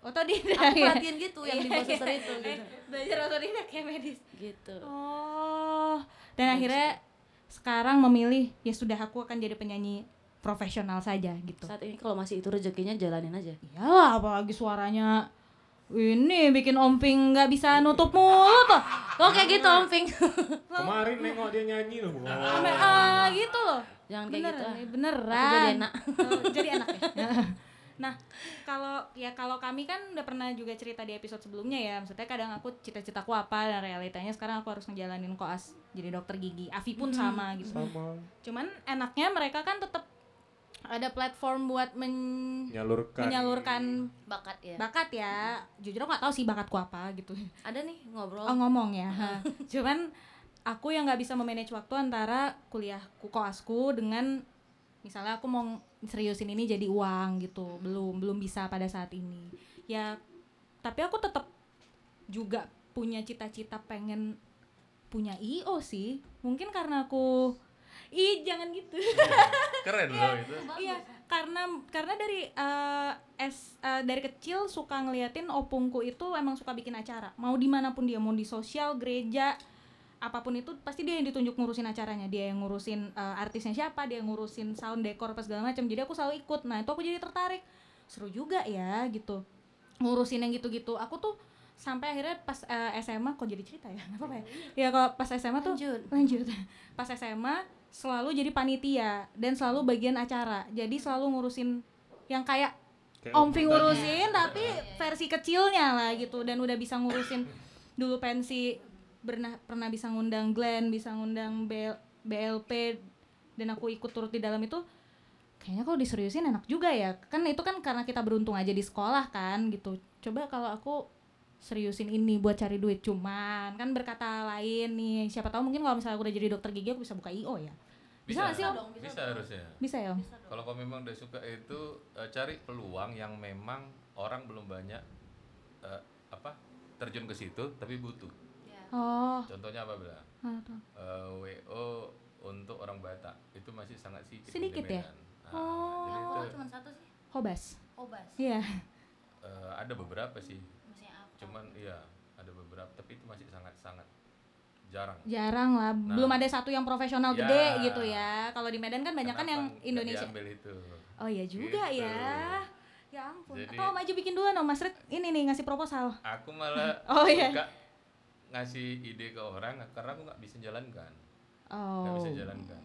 Otodidak. Aku ya? perhatiin gitu yang di bawah suster itu Eh, gitu. belajar otodidak kayak medis. Gitu. Oh. Dan akhirnya sekarang memilih ya sudah aku akan jadi penyanyi profesional saja gitu. Saat ini kalau masih itu rezekinya jalanin aja. Iyalah apalagi suaranya ini bikin Om Ping nggak bisa nutup mulut loh. Kok kayak gitu Om Ping? Kemarin nengok dia nyanyi loh. Wah. Sampai ah gitu loh. Jangan kayak gitu. ah. Beneran, beneran. Aku jadi enak. Oh, jadi enak ya. Nah, kalau ya kalau kami kan udah pernah juga cerita di episode sebelumnya ya. Maksudnya kadang aku cita-citaku apa dan realitanya sekarang aku harus ngejalanin koas jadi dokter gigi. Avi pun sama gitu. Sama Cuman enaknya mereka kan tetap ada platform buat men- menyalurkan. menyalurkan Bakat ya. bakat ya. Jujur aku gak tahu sih bakatku apa gitu. Ada nih ngobrol. Oh ngomong ya. Cuman aku yang nggak bisa memanage waktu antara kuliahku koasku dengan misalnya aku mau seriusin ini jadi uang gitu. Belum belum bisa pada saat ini. Ya tapi aku tetap juga punya cita-cita pengen punya IO sih. Mungkin karena aku Ih, jangan gitu. Keren loh itu. Iya, karena karena dari eh, es eh, dari kecil suka ngeliatin opungku itu emang suka bikin acara. Mau di mana pun dia, mau di sosial, gereja, apa pun itu pasti dia yang ditunjuk ngurusin acaranya. Dia yang ngurusin eh, artisnya siapa, dia yang ngurusin sound decor apa segala macam. Jadi aku selalu ikut. Nah itu aku jadi tertarik. Seru juga ya gitu. Ngurusin yang gitu-gitu. Aku tuh sampai akhirnya pas eh, SMA kok jadi cerita ya nggak apa-apa ya ya kalau pas SMA tuh Lanjut. lanjut pas SMA selalu jadi panitia dan selalu bagian acara jadi selalu ngurusin yang kayak Kayak Om Fi ngurusin tapi versi kecilnya lah gitu dan udah bisa ngurusin dulu pensi pernah pernah bisa ngundang Glenn bisa ngundang BL, BLP dan aku ikut turut di dalam itu kayaknya kalau diseriusin enak juga ya. Kan itu kan karena kita beruntung aja di sekolah kan gitu. Coba kalau aku seriusin ini buat cari duit cuman kan berkata lain nih siapa tahu mungkin kalau misalnya aku udah jadi dokter gigi aku bisa buka IO ya. Bisa nggak sih, Om? Bisa harusnya. bisa ya Kalau kau memang udah suka itu eh, cari peluang yang memang orang belum banyak eh, apa terjun ke situ tapi butuh. Oh Contohnya apa bila? ah, tuh. Eh, WO untuk orang Batak itu masih sangat sedikit. di Sedikit ya? Nah, Oh. Jadi Oh, itu cuma satu sih. hobas Obas. iya eh, ada beberapa sih. Maksudnya apa? Cuman iya ada beberapa tapi itu masih sangat sangat jarang. jarang lah Nah. belum ada satu yang profesional Ya. gede gitu ya kalau di Medan kan banyak kan yang Indonesia diambil itu. oh iya juga Gitu. ya ya ampun Jadi- atau maju bikin duluan om Mas Rit ini nih ngasih proposal Aku malah Oh, iya. suka ngasih ide ke orang karena aku nggak bisa jalankan, oh nggak bisa jalankan.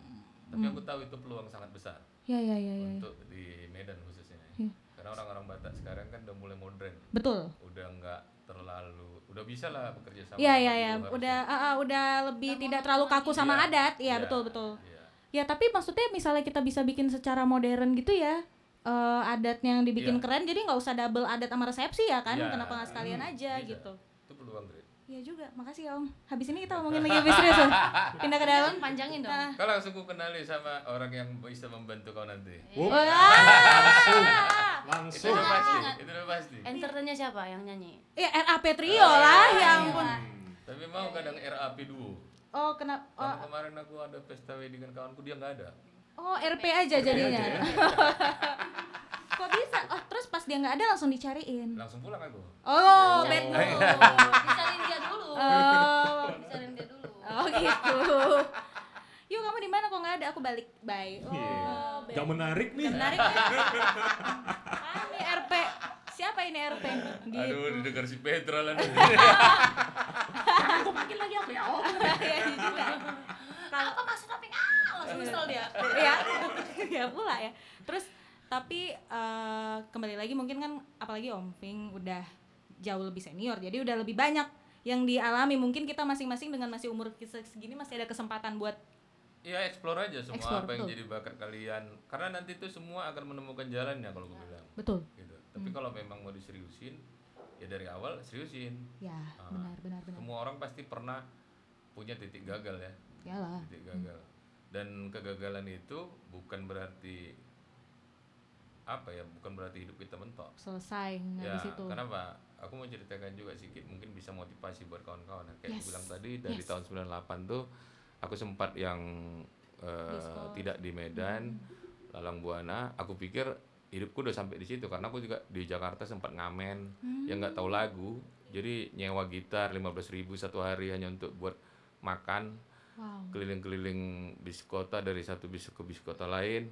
Tapi aku tahu itu peluang sangat besar ya ya ya ya, ya. untuk di Medan khususnya. Iya. Karena orang-orang Batak sekarang kan udah mulai modern, betul udah nggak terlalu, udah bisa lah bekerja sama. Iya iya ibu ya, harusnya. udah ah, ah, udah lebih tidak terlalu kaku sama Iya, adat, iya iya, betul betul. iya. Ya tapi maksudnya misalnya kita bisa bikin secara modern gitu ya, eh adatnya yang dibikin Iya. keren, jadi nggak usah double adat sama resepsi ya kan? Iya, Kenapa nggak sekalian hmm, aja bisa. gitu? Itu peluang Grit. Iya juga, makasih ya om. Habis ini kita ngomongin lagi lebih serius. Pindah ke dalam. Panjangin dong. Nah. Kau langsung ku kenali sama orang yang bisa membantu kau nanti. Oh, Wah. Itu Langsung. udah pasti, itu udah pasti. Entertainnya siapa yang nyanyi? Ya RAP Trio lah, ya ampun. Hmm. Tapi mau kadang RAP duo. Oh, kenapa? Karena Oh, kemarin aku ada pesta wedding dengan kawanku dia nggak ada. oh, RP aja jadinya. Kok bisa? Oh, terus pas dia nggak ada langsung dicariin. Langsung pulang aku. Oh, Cari bad mood. Dicariin dia dulu. Oh, Dicariin dia dulu. oh gitu. Yuk kamu di mana kok nggak ada? Aku balik. Bye. Oh, Iya. bad Gak menarik nih. Menarik ya? Ah, ini RP. Siapa ini RP? Gitu. Aduh, didengar si Petra lah. Aku panggil lagi aku ya. Oh. Iya juga. Kalau Apa maksud apa? Ah, langsung nyesel dia. Iya. ya pula ya. Terus tapi eh, kembali lagi mungkin kan apalagi Om Ping udah jauh lebih senior jadi udah lebih banyak yang dialami mungkin kita masing-masing dengan masih umur segini masih ada kesempatan buat Ya explore aja semua Explore, apa yang betul. jadi bakat kalian. Karena nanti itu semua akan menemukan jalannya kalau gue bilang. betul Gitu. Tapi kalau memang mau diseriusin, ya dari awal seriusin. ya Ah. benar benar benar Semua orang pasti pernah punya titik gagal ya, Yalah. titik gagal. Dan kegagalan itu bukan berarti apa ya, bukan berarti hidup kita mentok. selesai nggak ya, di situ kenapa? Aku mau ceritakan juga sedikit, mungkin bisa motivasi buat kawan-kawan. Kayak Yes. aku bilang tadi dari Yes. tahun 98 tuh aku sempat yang eh, Diskos. tidak di Medan, Lalang Buana. Aku pikir hidupku udah sampai di situ karena aku juga di Jakarta sempat ngamen, yang nggak tahu lagu. Jadi nyewa gitar 15.000 satu hari hanya untuk buat makan wow keliling-keliling bis kota dari satu bis ke bis kota lain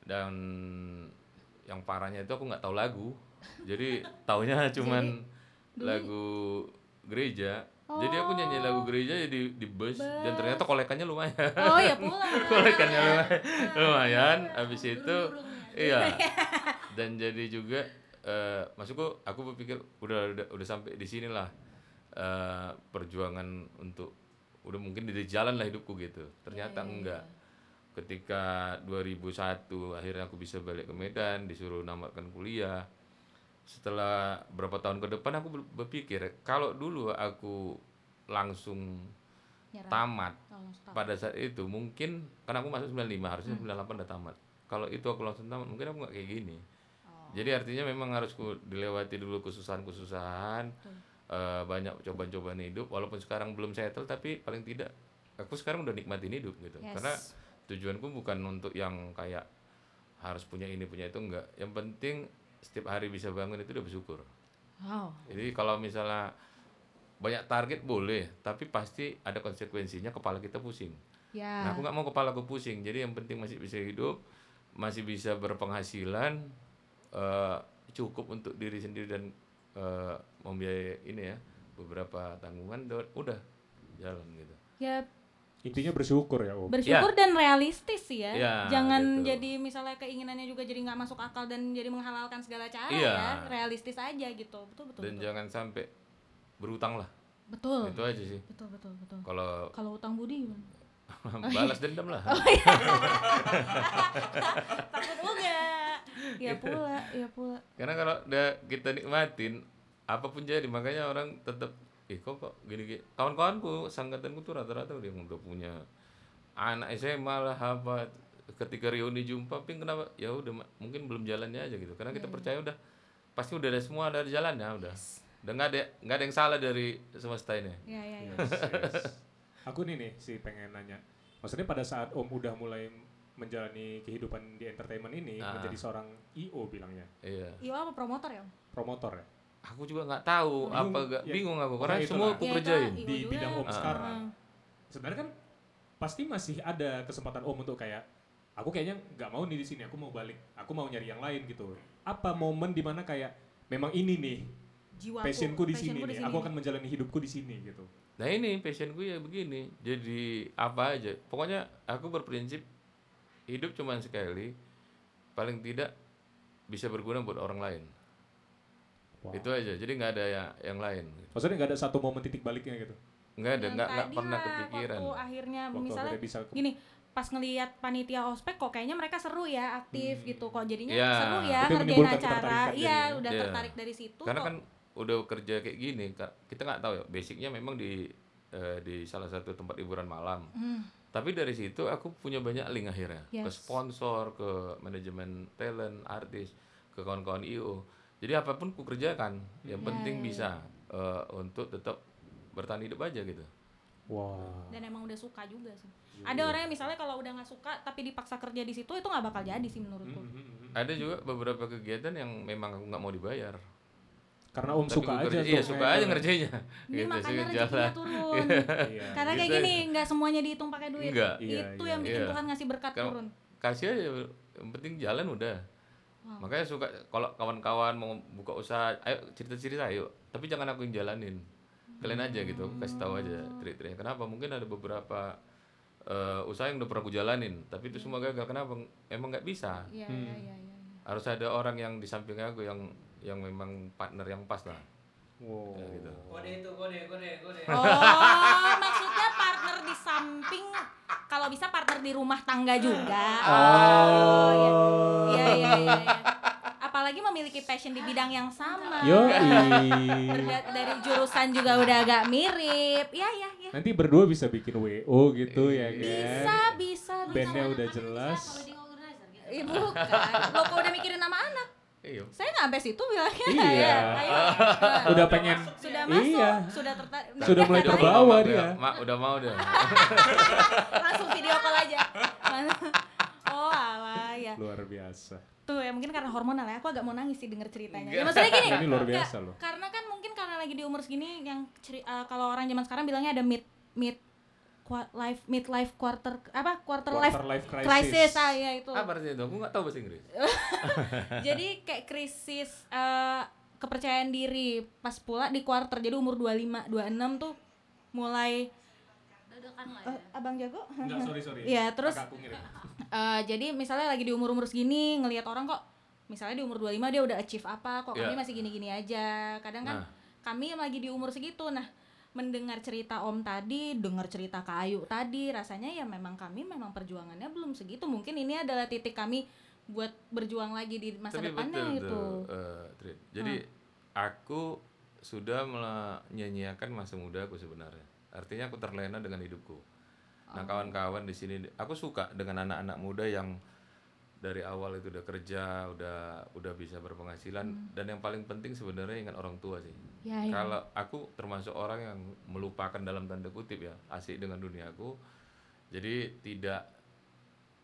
dan yang parahnya itu aku nggak tahu lagu. Jadi taunya cuman lagu gereja. Jadi aku nyanyi lagu gereja ya di di bus dan ternyata kolekannya lumayan. Oh ya pula. Kolekannya lumayan. Lumayan. Habis itu iya. Dan jadi juga eh maksudku aku berpikir udah udah, udah sampai di sini lah eh, perjuangan untuk udah mungkin di jalan lah hidupku gitu. Ternyata enggak ketika 2001 akhirnya aku bisa balik ke Medan disuruh namatkan kuliah. Setelah berapa tahun ke depan aku ber- berpikir kalau dulu aku langsung Nyerah. tamat Oh, stop. pada saat itu mungkin karena aku masuk 95 harusnya 98 udah tamat. Kalau itu aku langsung tamat mungkin aku nggak kayak gini. Jadi artinya memang harus ku dilewati dulu kesusahan-kesusahan eh, banyak cobaan-cobaan hidup walaupun sekarang belum settle tapi paling tidak aku sekarang udah nikmatin hidup gitu. Yes. karena tujuanku bukan untuk yang kayak harus punya ini punya itu enggak yang penting setiap hari bisa bangun itu udah bersyukur wow jadi kalau misalnya banyak target boleh tapi pasti ada konsekuensinya kepala kita pusing ya Nah, aku nggak mau kepala aku pusing. Jadi yang penting masih bisa hidup, masih bisa berpenghasilan, eh, cukup untuk diri sendiri dan eh, membiayai ini ya beberapa tanggungan. Udah jalan gitu. ya Intinya bersyukur ya Om. bersyukur dan realistis sih ya. Ya, Jangan gitu. jadi misalnya keinginannya juga jadi nggak masuk akal dan jadi menghalalkan segala cara Iya. ya. Realistis aja gitu. Betul betul. Dan betul. jangan sampai berutang lah. betul. Itu aja sih. Betul betul betul. Kalau Kalau utang budi gimana? balas dendam lah. Takut enggak? Ya pula, ya pula. Karena kalau udah kita nikmatin apa pun jadi makanya orang tetap eh kok kok gini gini kawan-kawanku sangkatanku tuh rata-rata udah udah punya anak SMA lah apa ketika reuni jumpa ping kenapa ya udah mungkin belum jalannya aja gitu karena kita percaya udah pasti udah ada semua ada jalannya udah udah nggak ada nggak ada yang salah dari semesta ini Ya ya ya. Yes, yes. Aku nih nih sih pengen nanya. Maksudnya pada saat Om udah mulai menjalani kehidupan di entertainment ini Ah. menjadi seorang IO bilangnya, iya Iya apa promotor ya? Om? promotor ya. Aku juga nggak tahu Bingung, apa gak ya. bingung aku karena ya semua aku Ya, kerjain IO Di juga. bidang Om Ah. sekarang. Sebenarnya kan pasti masih ada kesempatan Om untuk kayak aku kayaknya nggak mau nih di sini, aku mau balik, aku mau nyari yang lain gitu. Apa momen di mana kayak memang ini nih Jiwaku. passionku di sini passionku nih, aku akan menjalani hidupku di sini gitu. Nah ini passionku ya begini. Jadi apa aja. Pokoknya aku berprinsip hidup cuma sekali. Paling tidak bisa berguna buat orang lain. Wow. Itu aja. Jadi nggak ada yang, yang lain. Maksudnya nggak ada satu momen titik baliknya gitu. Nggak ada. Nggak pernah lah, kepikiran. Waktu akhirnya Waktu misalnya akhirnya bisa ke- gini pas ngelihat panitia ospek kok kayaknya mereka seru ya aktif gitu kok jadinya Ya. seru ya Itu ngerjain acara iya jadinya. udah Iya. tertarik dari situ Karena kok kan udah kerja kayak gini. Kita nggak tahu ya. Basicnya memang di eh, di salah satu tempat hiburan malam. Hmm, Tapi dari situ aku punya banyak link akhirnya ke Yes. sponsor, ke manajemen talent, artis. ke kawan-kawan IO. Jadi apa pun ku kerjakan, yang Ya, penting ya, bisa eh, untuk tetap bertahan hidup aja gitu. Wah. Dan emang udah suka juga sih. Iya, Ada orang yang misalnya kalau udah nggak suka tapi dipaksa kerja di situ itu nggak bakal jadi sih menurutku. Hmm. Ada juga beberapa kegiatan yang memang aku nggak mau dibayar. Karena Om suka aja kerja- tuh. Iya, suka aja ngerjainnya. Ini gitu makanya rezekinya jalan. turun. Iya. Karena kayak Gitu. gini nggak semuanya dihitung pakai duit. Enggak. Iya, itu iya, yang bikin iya. Tuhan ngasih berkat Kalau- turun. Kasih aja, yang penting jalan udah. Wow. Makanya suka kalau kawan-kawan mau buka usaha, ayo cerita-cerita ayo. Tapi jangan aku yang jalanin. Kalian aja gitu, kasih tahu aja trik-triknya. Kenapa? Mungkin ada beberapa eh, usaha yang udah pernah aku jalanin, tapi itu semua gagal. Kenapa? Emang nggak bisa. Iya Hmm. iya iya iya. Harus ada orang yang di samping aku yang yang memang partner yang pas lah. Wow. Ya, gitu. Kode itu kode kode kode. Oh, maksudnya partner di samping kalau bisa partner di rumah tangga juga. Oh. iya. Iya iya iya. iya. Apalagi memiliki passion di bidang yang sama. Yo, Berda- dari jurusan juga udah agak mirip. Iya iya iya. Nanti berdua bisa bikin WO gitu ya kan? Bisa bisa bisa. Bandnya udah jelas. Gitu. Ih, bukan. Lo kok udah mikirin nama anak? Iya. Saya nggak sampai situ bilangnya. Iya. Ya, ayo. Nah, Udah pengen. sudah masuk, Iya. sudah tertarik. Sudah mulai terbawa dia. Mak udah mau dia. Langsung video call aja. oh alah ya. Luar biasa. Tuh ya mungkin karena hormonal ya. Aku agak mau nangis sih denger ceritanya. Ya maksudnya gini. Ini luar biasa loh. Karena kan mungkin karena lagi di umur segini yang ceri- eh, kalau orang zaman sekarang bilangnya ada mid mid life mid life quarter apa quarter, life Quarter life crisis. crisis ah ya itu. Apa artinya itu? Aku nggak tahu bahasa Inggris. Jadi kayak krisis eh, kepercayaan diri pas pula di quarter. Jadi umur 25 26 tuh mulai Dadakan lah eh, ya. Abang jago? Enggak, sorry sorry. Iya, terus. Eh, jadi misalnya lagi di umur-umur segini ngelihat orang kok misalnya di umur 25 dia udah achieve apa kok kami Iya. masih gini-gini aja. Kadang kan Nah. kami yang lagi di umur segitu. Nah, mendengar cerita Om tadi, dengar cerita Kak Ayu tadi, rasanya ya memang kami memang perjuangannya belum segitu. Mungkin ini adalah titik kami buat berjuang lagi di masa Tapi depannya betul gitu. tuh, eh. Jadi aku sudah menyanyiakan masa muda aku sebenarnya. Artinya aku terlena dengan hidupku. Nah kawan-kawan di sini, aku suka dengan anak-anak muda yang dari awal itu udah kerja, udah udah bisa berpenghasilan dan yang paling penting sebenarnya ingat orang tua sih. Ya, ya. Kalau aku termasuk orang yang melupakan dalam tanda kutip ya, asik dengan duniaku. Jadi tidak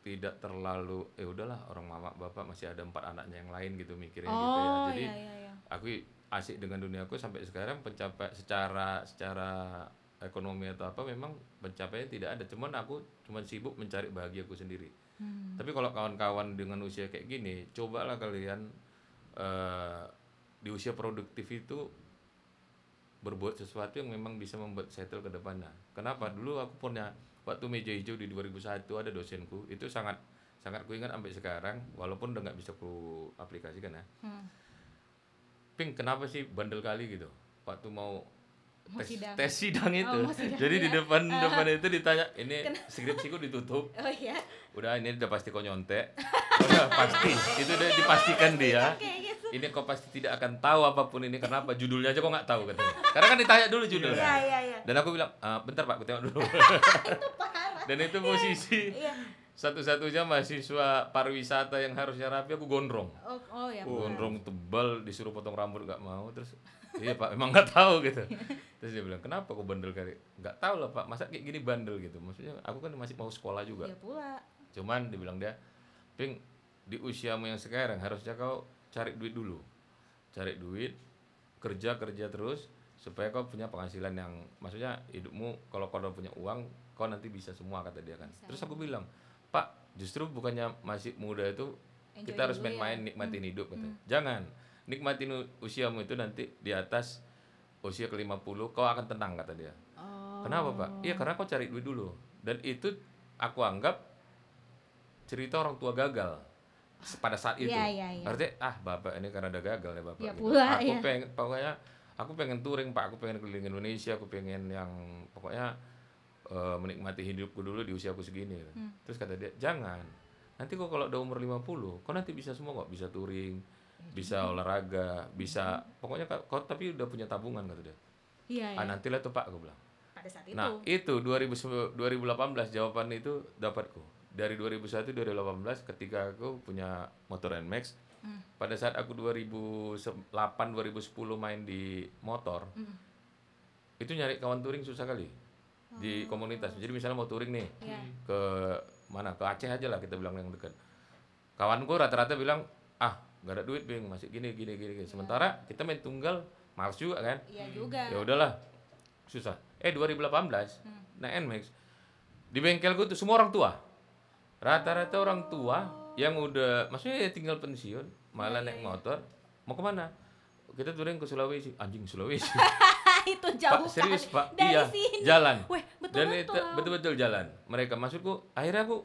tidak terlalu eh udahlah orang mama bapak masih ada empat anaknya yang lain gitu mikirnya gitu ya. Oh, Jadi iya iya iya. aku asik dengan duniaku sampai sekarang pencapai secara secara ekonomi atau apa memang pencapaian tidak ada. Cuman aku cuman sibuk mencari bahagiaku sendiri. Hmm. Tapi kalau kawan-kawan dengan usia kayak gini, cobalah kalian eh, di usia produktif itu berbuat sesuatu yang memang bisa membuat settle ke depannya. Kenapa? Dulu aku punya waktu meja hijau di 2001 ada dosenku itu sangat sangat ku ingat sampai sekarang walaupun udah nggak bisa ku aplikasikan ya. Hmm. Pink kenapa sih bandel kali gitu? Waktu Mau tes, sidang. tes sidang itu. mau sidang, Jadi di ya. depan depan itu ditanya, ini skripsiku ditutup. Oh iya. Udah ini udah pasti kau nyontek. Udah pasti. Itu udah dipastikan dia. Kayak gitu. Ini kau pasti tidak akan tahu apa pun ini kenapa judulnya aja kau nggak tahu katanya. Karena kan ditanya dulu judulnya. Iya iya iya. Dan aku bilang, "Ah, bentar Pak, aku tengok dulu. Dan itu posisi Iya. satu-satunya mahasiswa pariwisata yang harusnya rapi aku gondrong. Oh, oh ya. Gondrong tebal disuruh potong rambut nggak mau terus iya pak emang nggak tahu gitu. Terus dia bilang kenapa kok bandel kali? Nggak tahu lah pak. Masa kayak gini bandel gitu? Maksudnya aku kan masih mau sekolah juga. Iya pula. cuman dibilang dia ping di usiamu yang sekarang harusnya kau cari duit dulu. Cari duit kerja kerja terus supaya kau punya penghasilan yang maksudnya hidupmu kalau kau udah punya uang kau nanti bisa semua kata dia kan. Terus aku bilang pak justru bukannya masih muda itu Enjoy kita harus ya." main-main nikmatin hidup katanya jangan nikmatin usiamu itu nanti di atas usia ke 50 kau akan tenang kata dia Oh. Kenapa pak? Iya karena kau cari duit dulu dan itu aku anggap cerita orang tua gagal pada saat itu. Iya, iya, iya. Artinya ah bapak ini karena ada gagal ya bapak. Iya gitu. pula, aku iya. pengen pokoknya aku pengen touring pak, aku pengen keliling Indonesia, aku pengen yang pokoknya eh, menikmati hidupku dulu di usiaku segini. gitu. Hmm. Terus kata dia jangan. Nanti kok kalau udah umur 50, kau nanti bisa semua kok, bisa touring, bisa olahraga, bisa pokoknya kau kau tapi udah punya tabungan kata dia. Iya Ah iya. nantilah tuh pak aku bilang. Pada saat itu. Nah, itu 2000 2018 jawaban itu dapatku. Dari 2001 2018 ketika aku punya motor NMAX, pada saat aku 2008 2010 main di motor itu nyari kawan touring susah kali di komunitas jadi misalnya mau touring nih Iya. ke mana ke Aceh aja lah kita bilang yang dekat kawanku rata-rata bilang ah gak ada duit bing. Masih gini gini gini, gini. sementara kita main tunggal males juga kan? Iya juga. ya udahlah. Susah. Eh 2018 naik Nmax di bengkel gue tuh semua orang tua. Rata-rata orang tua yang udah maksudnya ya tinggal pensiun malah naik motor mau ke mana? Kita touring ke Sulawesi. Anjing Sulawesi. Itu jauh pak serius pak. Dari iya sini. jalan. Weh, betul dan betul. itu betul-betul jalan. Mereka maksudku akhirnya aku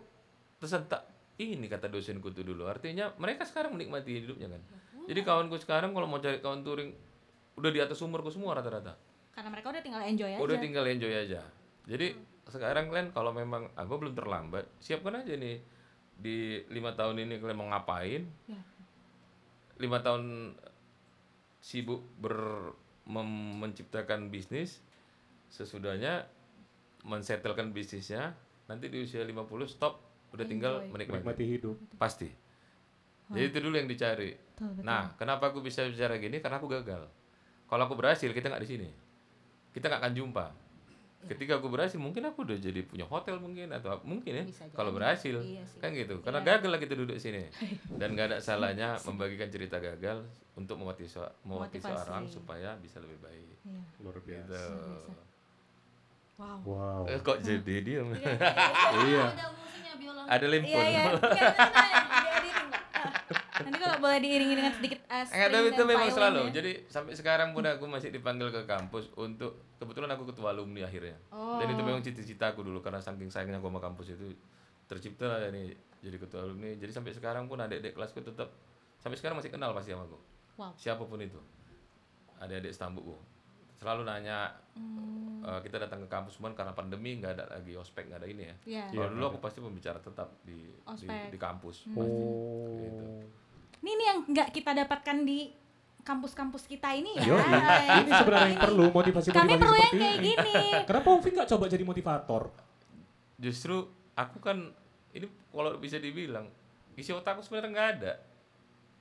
tersentak ini kata dosenku tuh dulu. Artinya mereka sekarang menikmati hidupnya kan? Jadi kawanku sekarang kalau mau cari kawan touring udah di atas umurku semua rata-rata. Karena mereka udah tinggal enjoy aja. udah tinggal enjoy aja. Jadi sekarang kalian kalau memang aku belum terlambat siapkan aja nih. Di lima tahun ini kalian mau ngapain? Ya. lima tahun sibuk ber mem- menciptakan bisnis sesudahnya mensetelkan bisnisnya nanti di usia 50 stop udah tinggal Enjoy. menikmati. Menikmati hidup. pasti. Jadi itu dulu yang dicari. Betul, betul. nah kenapa aku bisa bicara gini? Karena aku gagal. Kalau aku berhasil kita nggak di sini. Kita nggak akan jumpa. Ketika aku berhasil mungkin aku udah jadi punya hotel mungkin atau mungkin ya kalau berhasil. Iya sih. kan gitu. Karena gagal lah kita duduk sini. Dan nggak ada salahnya membagikan cerita gagal untuk memotivasi memotivasi Motivasi. orang supaya bisa lebih baik. Iya. Luar biasa. gitu. Wow. Wow. Eh, kok jadi diam Iya. Ada musiknya biola. ada Iya limpun iya. Iya, nanti, kalau boleh diiringi dengan sedikit uh, Enggak, tapi itu memang selalu. ya. Jadi sampai sekarang pun aku masih dipanggil ke kampus untuk kebetulan aku ketua alumni akhirnya. Dan itu memang cita-citaku dulu karena saking sayangnya aku sama kampus itu tercipta lah ini jadi ketua alumni. Jadi sampai sekarang pun adik-adik kelasku tetap sampai sekarang masih kenal pasti sama aku. Wow. Siapa pun itu. Adik-adik setambukku. Selalu nanya eh, kita datang ke kampus cuman karena pandemi nggak ada lagi ospek nggak ada ini ya. Iya. Kalau dulu aku pasti pembicara tetap di di, Ospek. di kampus. Oh. Gitu. Ini nih yang nggak kita dapatkan di kampus-kampus kita ini ya. Yo, ini sebenarnya yang perlu motivasi-motivasi Kami perlu yang kayak ini. gini. Kenapa Ovi nggak coba jadi motivator? justru aku kan ini kalau bisa dibilang isi otakku sebenarnya nggak ada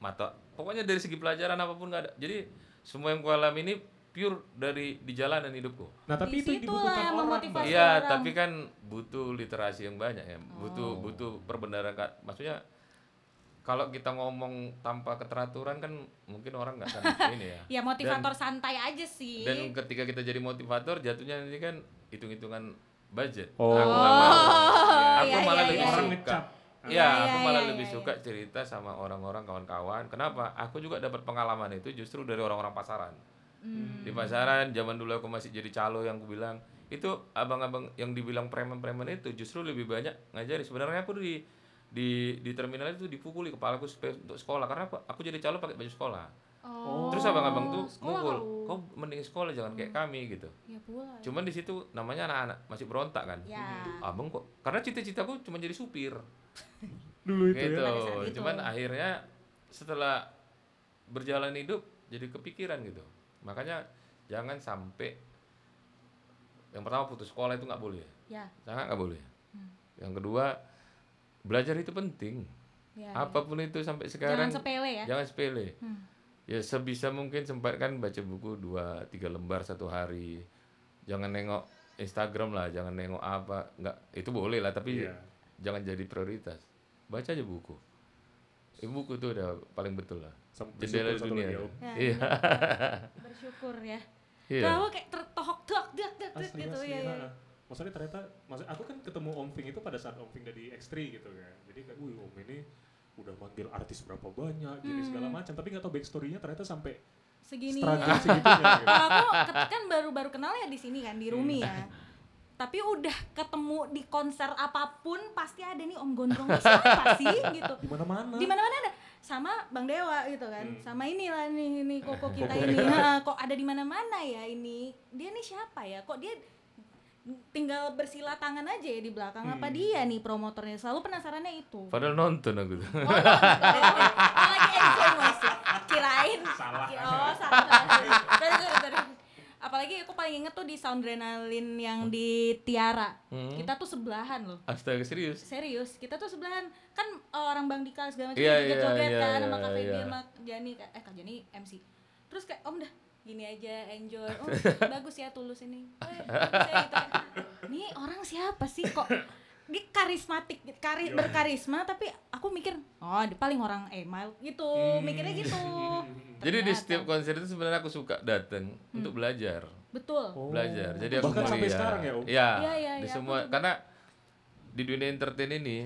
mata pokoknya dari segi pelajaran apa pun nggak ada jadi semua yang ku alami ini pure dari di jalanan hidupku Nah, tapi Di itu dibutuhkan yang orang. iya tapi kan butuh literasi yang banyak ya butuh Oh. butuh perbenaran Kak. maksudnya kalau kita ngomong tanpa keteraturan kan mungkin orang nggak akan ini ya Ya motivator santai aja sih. dan ketika kita jadi motivator jatuhnya nanti kan hitung-hitungan budget Oh. aku nggak mau aku iya, malah iya, lebih iya. Orang suka. Iya, Iya, aku iya, malah iya, lebih iya, suka cerita sama orang-orang kawan-kawan. Kenapa? Aku juga dapat pengalaman itu justru dari orang-orang pasaran. Hmm. Di pasaran zaman dulu aku masih jadi calo yang aku bilang itu abang-abang yang dibilang preman-preman itu justru lebih banyak ngajari. Sebenarnya aku di di di terminal itu dipukuli kepalaku supaya untuk sekolah karena aku, aku jadi calo pakai baju sekolah. Oh. Terus abang-abang tuh sekolah mukul, kau. kau mending sekolah jangan kayak kami gitu. Ya pula. Cuman di situ namanya anak-anak masih berontak kan. Ya. Abang kok karena cita-citaku cuma jadi supir Dulu itu gitu ya. Saat itu. cuman akhirnya setelah berjalan hidup jadi kepikiran gitu makanya jangan sampai yang pertama putus sekolah itu nggak boleh Ya. sangat nggak boleh yang kedua belajar itu penting Ya. apa pun itu sampai Jangan sekarang sepele ya. jangan sepele Hmm. ya sebisa mungkin sempatkan baca buku dua tiga lembar satu hari jangan nengok Instagram lah jangan nengok apa nggak itu boleh lah tapi Iya. jangan jadi prioritas baca aja buku buku itu udah paling betul lah jendela satu dunia. Om. Ya, iya Bersyukur ya. iya Kalau kayak tertohok dak dak dak gitu asli, ya. ya. ha. Maksudnya ternyata, maksud aku kan ketemu Om Ving itu pada saat Om Ving dari X3 gitu kan. Jadi kayak, wih Om ini udah manggil artis berapa banyak, gini Hmm. segala macam. Tapi nggak tahu backstory-nya ternyata sampai Segini. struggle segitunya. gitu. Kalau aku kan baru-baru kenal ya di sini kan di Rumi ya. Tapi udah ketemu di konser apa pun pasti ada nih Om Gondrong siapa sih gitu. Di mana-mana. Di mana-mana ada sama Bang Dewa gitu kan. Hmm. Sama inilah nih ini koko kita ini. Ha, kok ada di mana-mana ya ini. Dia nih siapa ya? Kok dia tinggal bersila tangan aja ya di belakang apa Hmm. dia nih promotornya selalu penasarannya itu padahal nonton aku tuh Oh, lagi enjoy masih. Kirain. Salah. Oh, salah. Sorry. Apalagi aku paling inget tuh di Soundrenalin yang di Tiara. Hmm. Kita tuh sebelahan loh. Astaga serius. Serius, kita tuh sebelahan kan eh, orang Bang Dika segala macam juga iya, joget iya, kan iya, sama Kak Feby iya. sama Jani eh Kak Jani MC. Terus kayak om dah gini aja enjoy. Oh, bagus ya tulus ini. Eh, bagus ya, gitu kan. Nih orang siapa sih kok dia karismatik, kari, berkarisma tapi aku mikir oh dia paling orang email gitu, mikirnya gitu. Jadi di setiap konser itu sebenarnya aku suka datang untuk belajar. betul. Oh. belajar. Jadi aku Bahkan sampai melihat. sekarang ya, Om? Iya, Iya, iya, di iya, semua aku karena di dunia entertain ini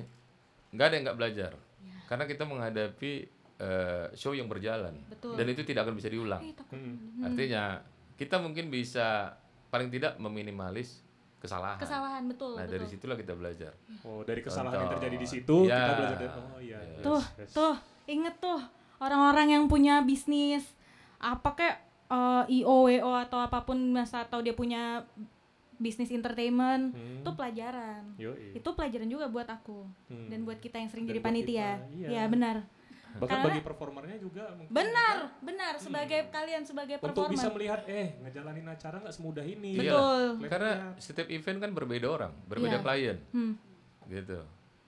nggak ada yang nggak belajar. Iya. Karena kita menghadapi eh, show yang berjalan Betul. dan itu tidak akan bisa diulang. Eh, takut. Hmm. Artinya kita mungkin bisa paling tidak meminimalis kesalahan. Kesalahan betul. Nah betul. dari situlah kita belajar. Oh, dari kesalahan yang Contoh. terjadi di situ Ya. kita belajar dari oh iya. Yes. Tuh, yes. tuh, inget tuh orang-orang yang punya bisnis apa kayak eh, IO, WO atau apa pun masa atau dia punya bisnis entertainment Hmm. itu pelajaran. Yoi. Itu pelajaran juga buat aku Hmm. dan buat kita yang sering Dan jadi panitia. kita, iya. Ya benar. Bahkan Karena- bagi performernya juga mungkin Benar, benar sebagai kalian sebagai untuk bisa performer. melihat eh ngejalanin acara nggak semudah ini. Betul. Karena setiap event kan berbeda orang, berbeda Iya. klien, Hmm. gitu.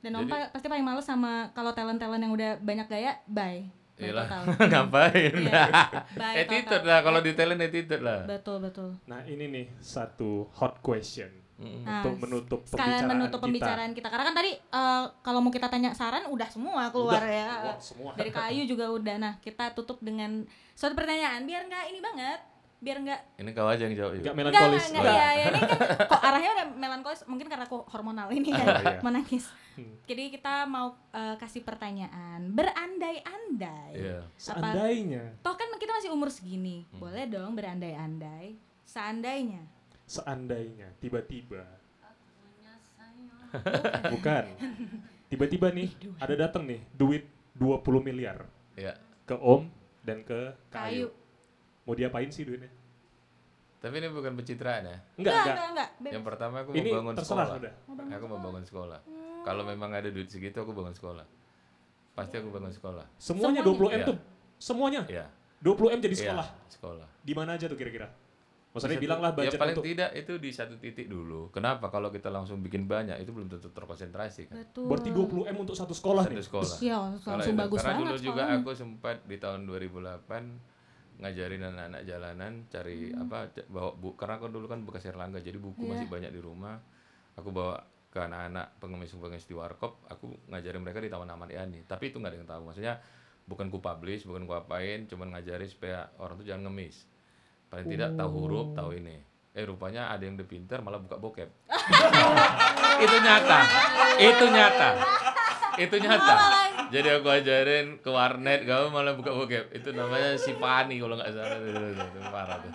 Dan Om Jadi- pa- pasti paling males sama kalau talent-talent yang udah banyak gaya, bye. Iyalah, total. ngapain? Iya. Attitude total. lah kalau di talent attitude lah. Betul, betul. Nah, ini nih satu hot question Mm. Nah, untuk menutup sekalian pembicaraan menutup kita. pembicaraan kita. Karena kan tadi eh, kalau mau kita tanya saran udah semua keluar Udah, ya. wah, semua. Dari kayu juga udah. Nah, kita tutup dengan suatu pertanyaan biar nggak ini banget. Biar nggak Ini kau aja yang jawab. yuk. Nggak Enggak, melankolis. enggak, Nggak. iya, iya. Ini kan kok arahnya udah melankolis, mungkin karena aku hormonal ini ya, Oh, iya. menangis. Hmm. Jadi kita mau eh, kasih pertanyaan, berandai-andai. Iya. Seandainya, Toh kan kita masih umur segini, Hmm. boleh dong berandai-andai. Seandainya. Seandainya tiba-tiba bukan tiba-tiba nih ada datang nih duit 20 miliar Iya. ke Om dan ke Kayu. Kayu. Mau diapain sih duitnya? Tapi ini bukan pencitraan ya. Enggak, enggak, enggak. enggak, enggak. Bebas. Yang pertama aku Ini mau bangun terserah sekolah. udah. Aku mau bangun sekolah. Kalau memang ada duit segitu aku bangun sekolah. Pasti aku bangun sekolah. Semuanya, Semuanya? 20 M Iya. tuh. Semuanya. Iya. 20 M jadi Iya, sekolah. sekolah. Di mana aja tuh kira-kira? Maksudnya bilang tuh- lah budget ya paling untuk tidak itu di satu titik dulu. Kenapa? Kalau kita langsung bikin banyak itu belum tentu terkonsentrasi kan. Betul. berarti 20 M untuk satu sekolah Satu nih. sekolah. Iya, Kalau langsung itu. bagus Karena banget dulu juga sekolahnya. aku sempat di tahun 2008 ngajarin anak-anak jalanan cari Hmm. apa bawa buku karena aku dulu kan bekas Erlangga jadi buku Iya. masih banyak di rumah aku bawa ke anak-anak pengemis-pengemis di warkop aku ngajarin mereka di Taman Ahmad Yani tapi itu nggak ada yang tahu maksudnya bukan ku publish bukan ku apain cuman ngajarin supaya orang tuh jangan ngemis paling tidak tahu huruf tahu ini. Eh rupanya ada yang udah pinter malah buka bokep. Itu nyata. Itu nyata. Itu nyata. Jadi aku ajarin ke warnet kamu malah buka bokep. Itu namanya si Fani kalau nggak salah. Itu, itu, itu, itu parah tuh.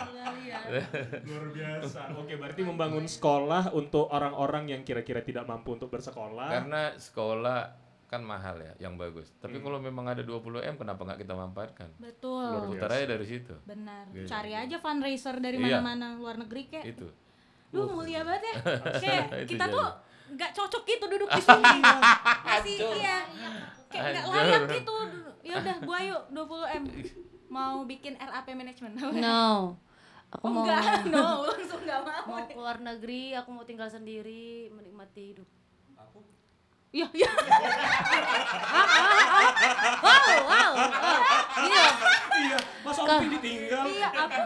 Luar biasa. Oke, berarti membangun sekolah untuk orang-orang yang kira-kira tidak mampu untuk bersekolah. karena sekolah kan mahal ya yang bagus tapi kalau memang ada 20 m kenapa nggak kita manfaatkan Betul. putar aja dari situ Benar. Gitu. Cari aja fundraiser dari Iya. mana-mana luar negeri kayak. itu Duh, mulia banget ya. Kayak kita jadi. tuh nggak cocok gitu duduk di sini. Masih iya. Kayak nggak layak gitu. Ya udah, gua yuk 20 M mau bikin RAP management. No. Aku Oh, mau enggak, no, langsung nggak mau. mau keluar negeri, aku mau tinggal sendiri, menikmati hidup. Iya, iya. Wow, wow, wow. Loh. iya, masa Opi ditinggal? Iya, aku.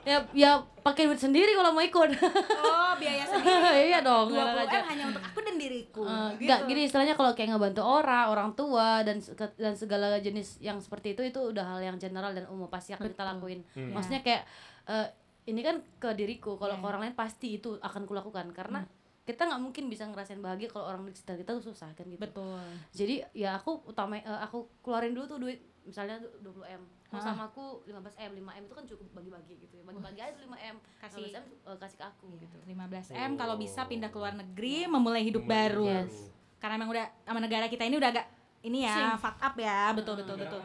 Ya, ya pakai duit sendiri kalau mau ikut. Oh, biaya sendiri. iya dong. 20 enak aja. M hanya untuk aku dan diriku. Eh, gitu. Enggak, gini istilahnya kalau kayak ngebantu orang, orang tua dan dan segala jenis yang seperti itu itu udah hal yang general dan umum pasti akan kita lakuin. Hmm. Maksudnya kayak eh, ini kan ke diriku, kalau Iya. ke orang lain pasti itu akan kulakukan karena kita nggak mungkin bisa ngerasain bahagia kalau orang di sekitar kita tuh susah kan gitu. Betul. Jadi ya aku utama eh, aku keluarin dulu tuh duit misalnya 20 m. Oh, Ah. sama aku 15 m, 5 m itu kan cukup bagi-bagi gitu ya. Bagi-bagi aja 5 m. Kasih- 15 m eh, kasih ke aku gitu. 15 M kalau bisa pindah ke luar negeri memulai hidup baru. Yes. Karena emang udah sama negara kita ini udah agak ini ya, Sing. fuck up ya, betul betul betul.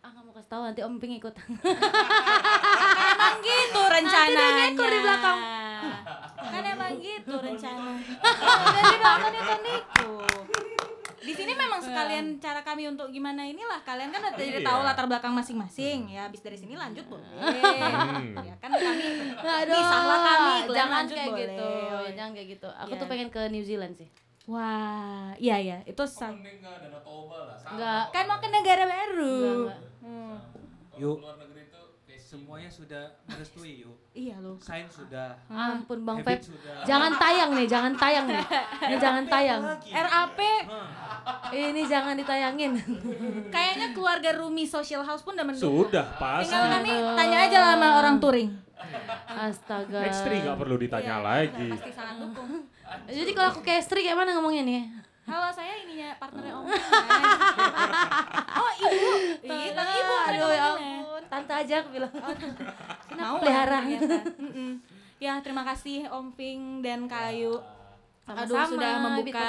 Ah nggak mau kasih tahu nanti om ping ikut. Emang gitu rencananya. dia ngekor di belakang. Emang gitu rencana. Dan di belakang itu niku. Di sini memang sekalian cara kami untuk gimana inilah kalian kan udah jadi Iya. tahu latar belakang masing-masing ya habis dari sini lanjut boleh Hmm. ya kan kami Aduh, Pisahlah kami, kalian jangan lanjut kayak boleh. gitu, jangan kayak gitu. Aku Iya. tuh pengen ke New Zealand sih. wah iya ya itu sang. Sama. Enggak. kan mau ke negara baru Enggak, Hmm. Yuk, Luar negeri itu kayak semuanya sudah merestui yuk. iya loh Sains sudah, Ampun Bang sudah. Jangan tayang nih, jangan tayang nih. Ini jangan tayang. RAP Ini jangan ditayangin. kayaknya keluarga Rumi Social House pun udah mendukung Sudah pasti. tinggal kami tanya aja lah sama orang touring Astaga. X3 nggak perlu ditanya Iya, lagi. pasti sangat dukung Jadi kalau aku ke istri kayak mana ngomongnya nih? Halo, saya ininya partnernya Om. oh, ibu. Iya, ibu. Aduh ya. Tante aja aku bilang. Mau pelihara? lah ternyata. Mm-mm. Ya, terima kasih Om Ping dan Kayu. Aduh, Sama-sama, sudah Bit membuka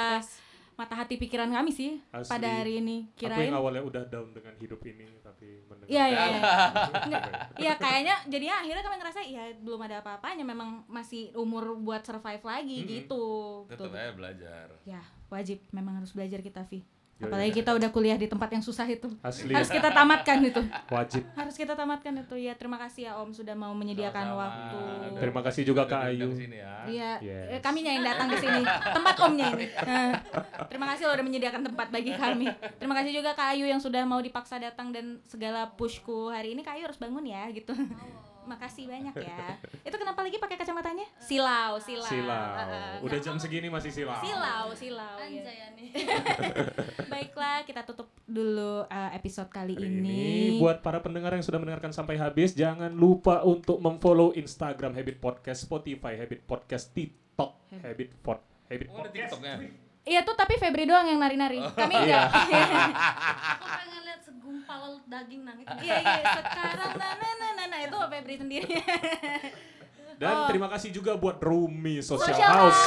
mata hati pikiran kami sih Asli. pada hari ini. Aku Kirain yang awalnya udah down dengan hidup ini tapi mendengar. Iya, iya, iya. Nggak, Iya, kayaknya jadinya akhirnya kami ngerasa ya belum ada apa-apanya, memang masih umur buat survive lagi gitu. tetap Betul. aja belajar. Ya, wajib memang harus belajar kita, Vi. Apalagi kita udah kuliah di tempat yang susah itu. Asli Harus kita tamatkan itu. wajib. Harus kita tamatkan itu. Ya, terima kasih ya Om sudah mau menyediakan Sama-sama. waktu. Terima kasih juga Kak Ayu. ya. Iya, Yes. eh, kami yang datang ke sini. Tempat Omnya ini. Nah, terima kasih lo udah menyediakan tempat bagi kami. Terima kasih juga Kak Ayu yang sudah mau dipaksa datang dan segala pushku hari ini Kak Ayu harus bangun ya gitu. Makasih banyak ya. Itu kenapa lagi pakai kacamatanya? Silau, silau. Silau. Udah jam segini masih silau. Silau, silau. ya. Anjay nih. Baiklah, kita tutup dulu uh, episode kali Hari ini. ini buat para pendengar yang sudah mendengarkan sampai habis jangan lupa untuk memfollow Instagram Habit Podcast, Spotify Habit Podcast, TikTok Habit Pod, Habit Oh, ada Podcast. TikToknya. Iya tuh tapi Febri doang yang nari-nari. Kami Iya. enggak. Aku pengen lihat segumpal daging nangis. Iya iya sekarang nah nah nah nah, nah itu Febri sendiri. Dan terima kasih juga buat Rumi Social, Social House.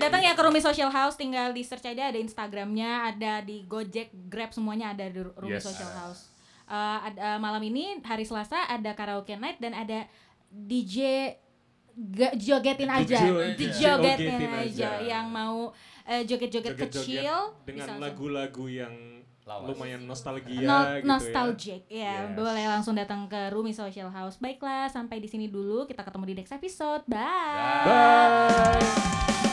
Datang ya ke Rumi Social House tinggal di search aja ada Instagramnya, ada di Gojek, Grab semuanya ada di Rumi Yes. Social House. Eh, ada malam ini hari Selasa ada karaoke night dan ada DJ jogetin aja, Jo- dijogetin jogetin aja. aja. yang mau eh, joget-joget Joget-joget kecil dengan lagu-lagu yang Lawas. lumayan nostalgia No- gitu nostalgic ya. Yes. boleh langsung datang ke Rumi Social House baiklah sampai di sini dulu kita ketemu di next episode bye ya. Bye.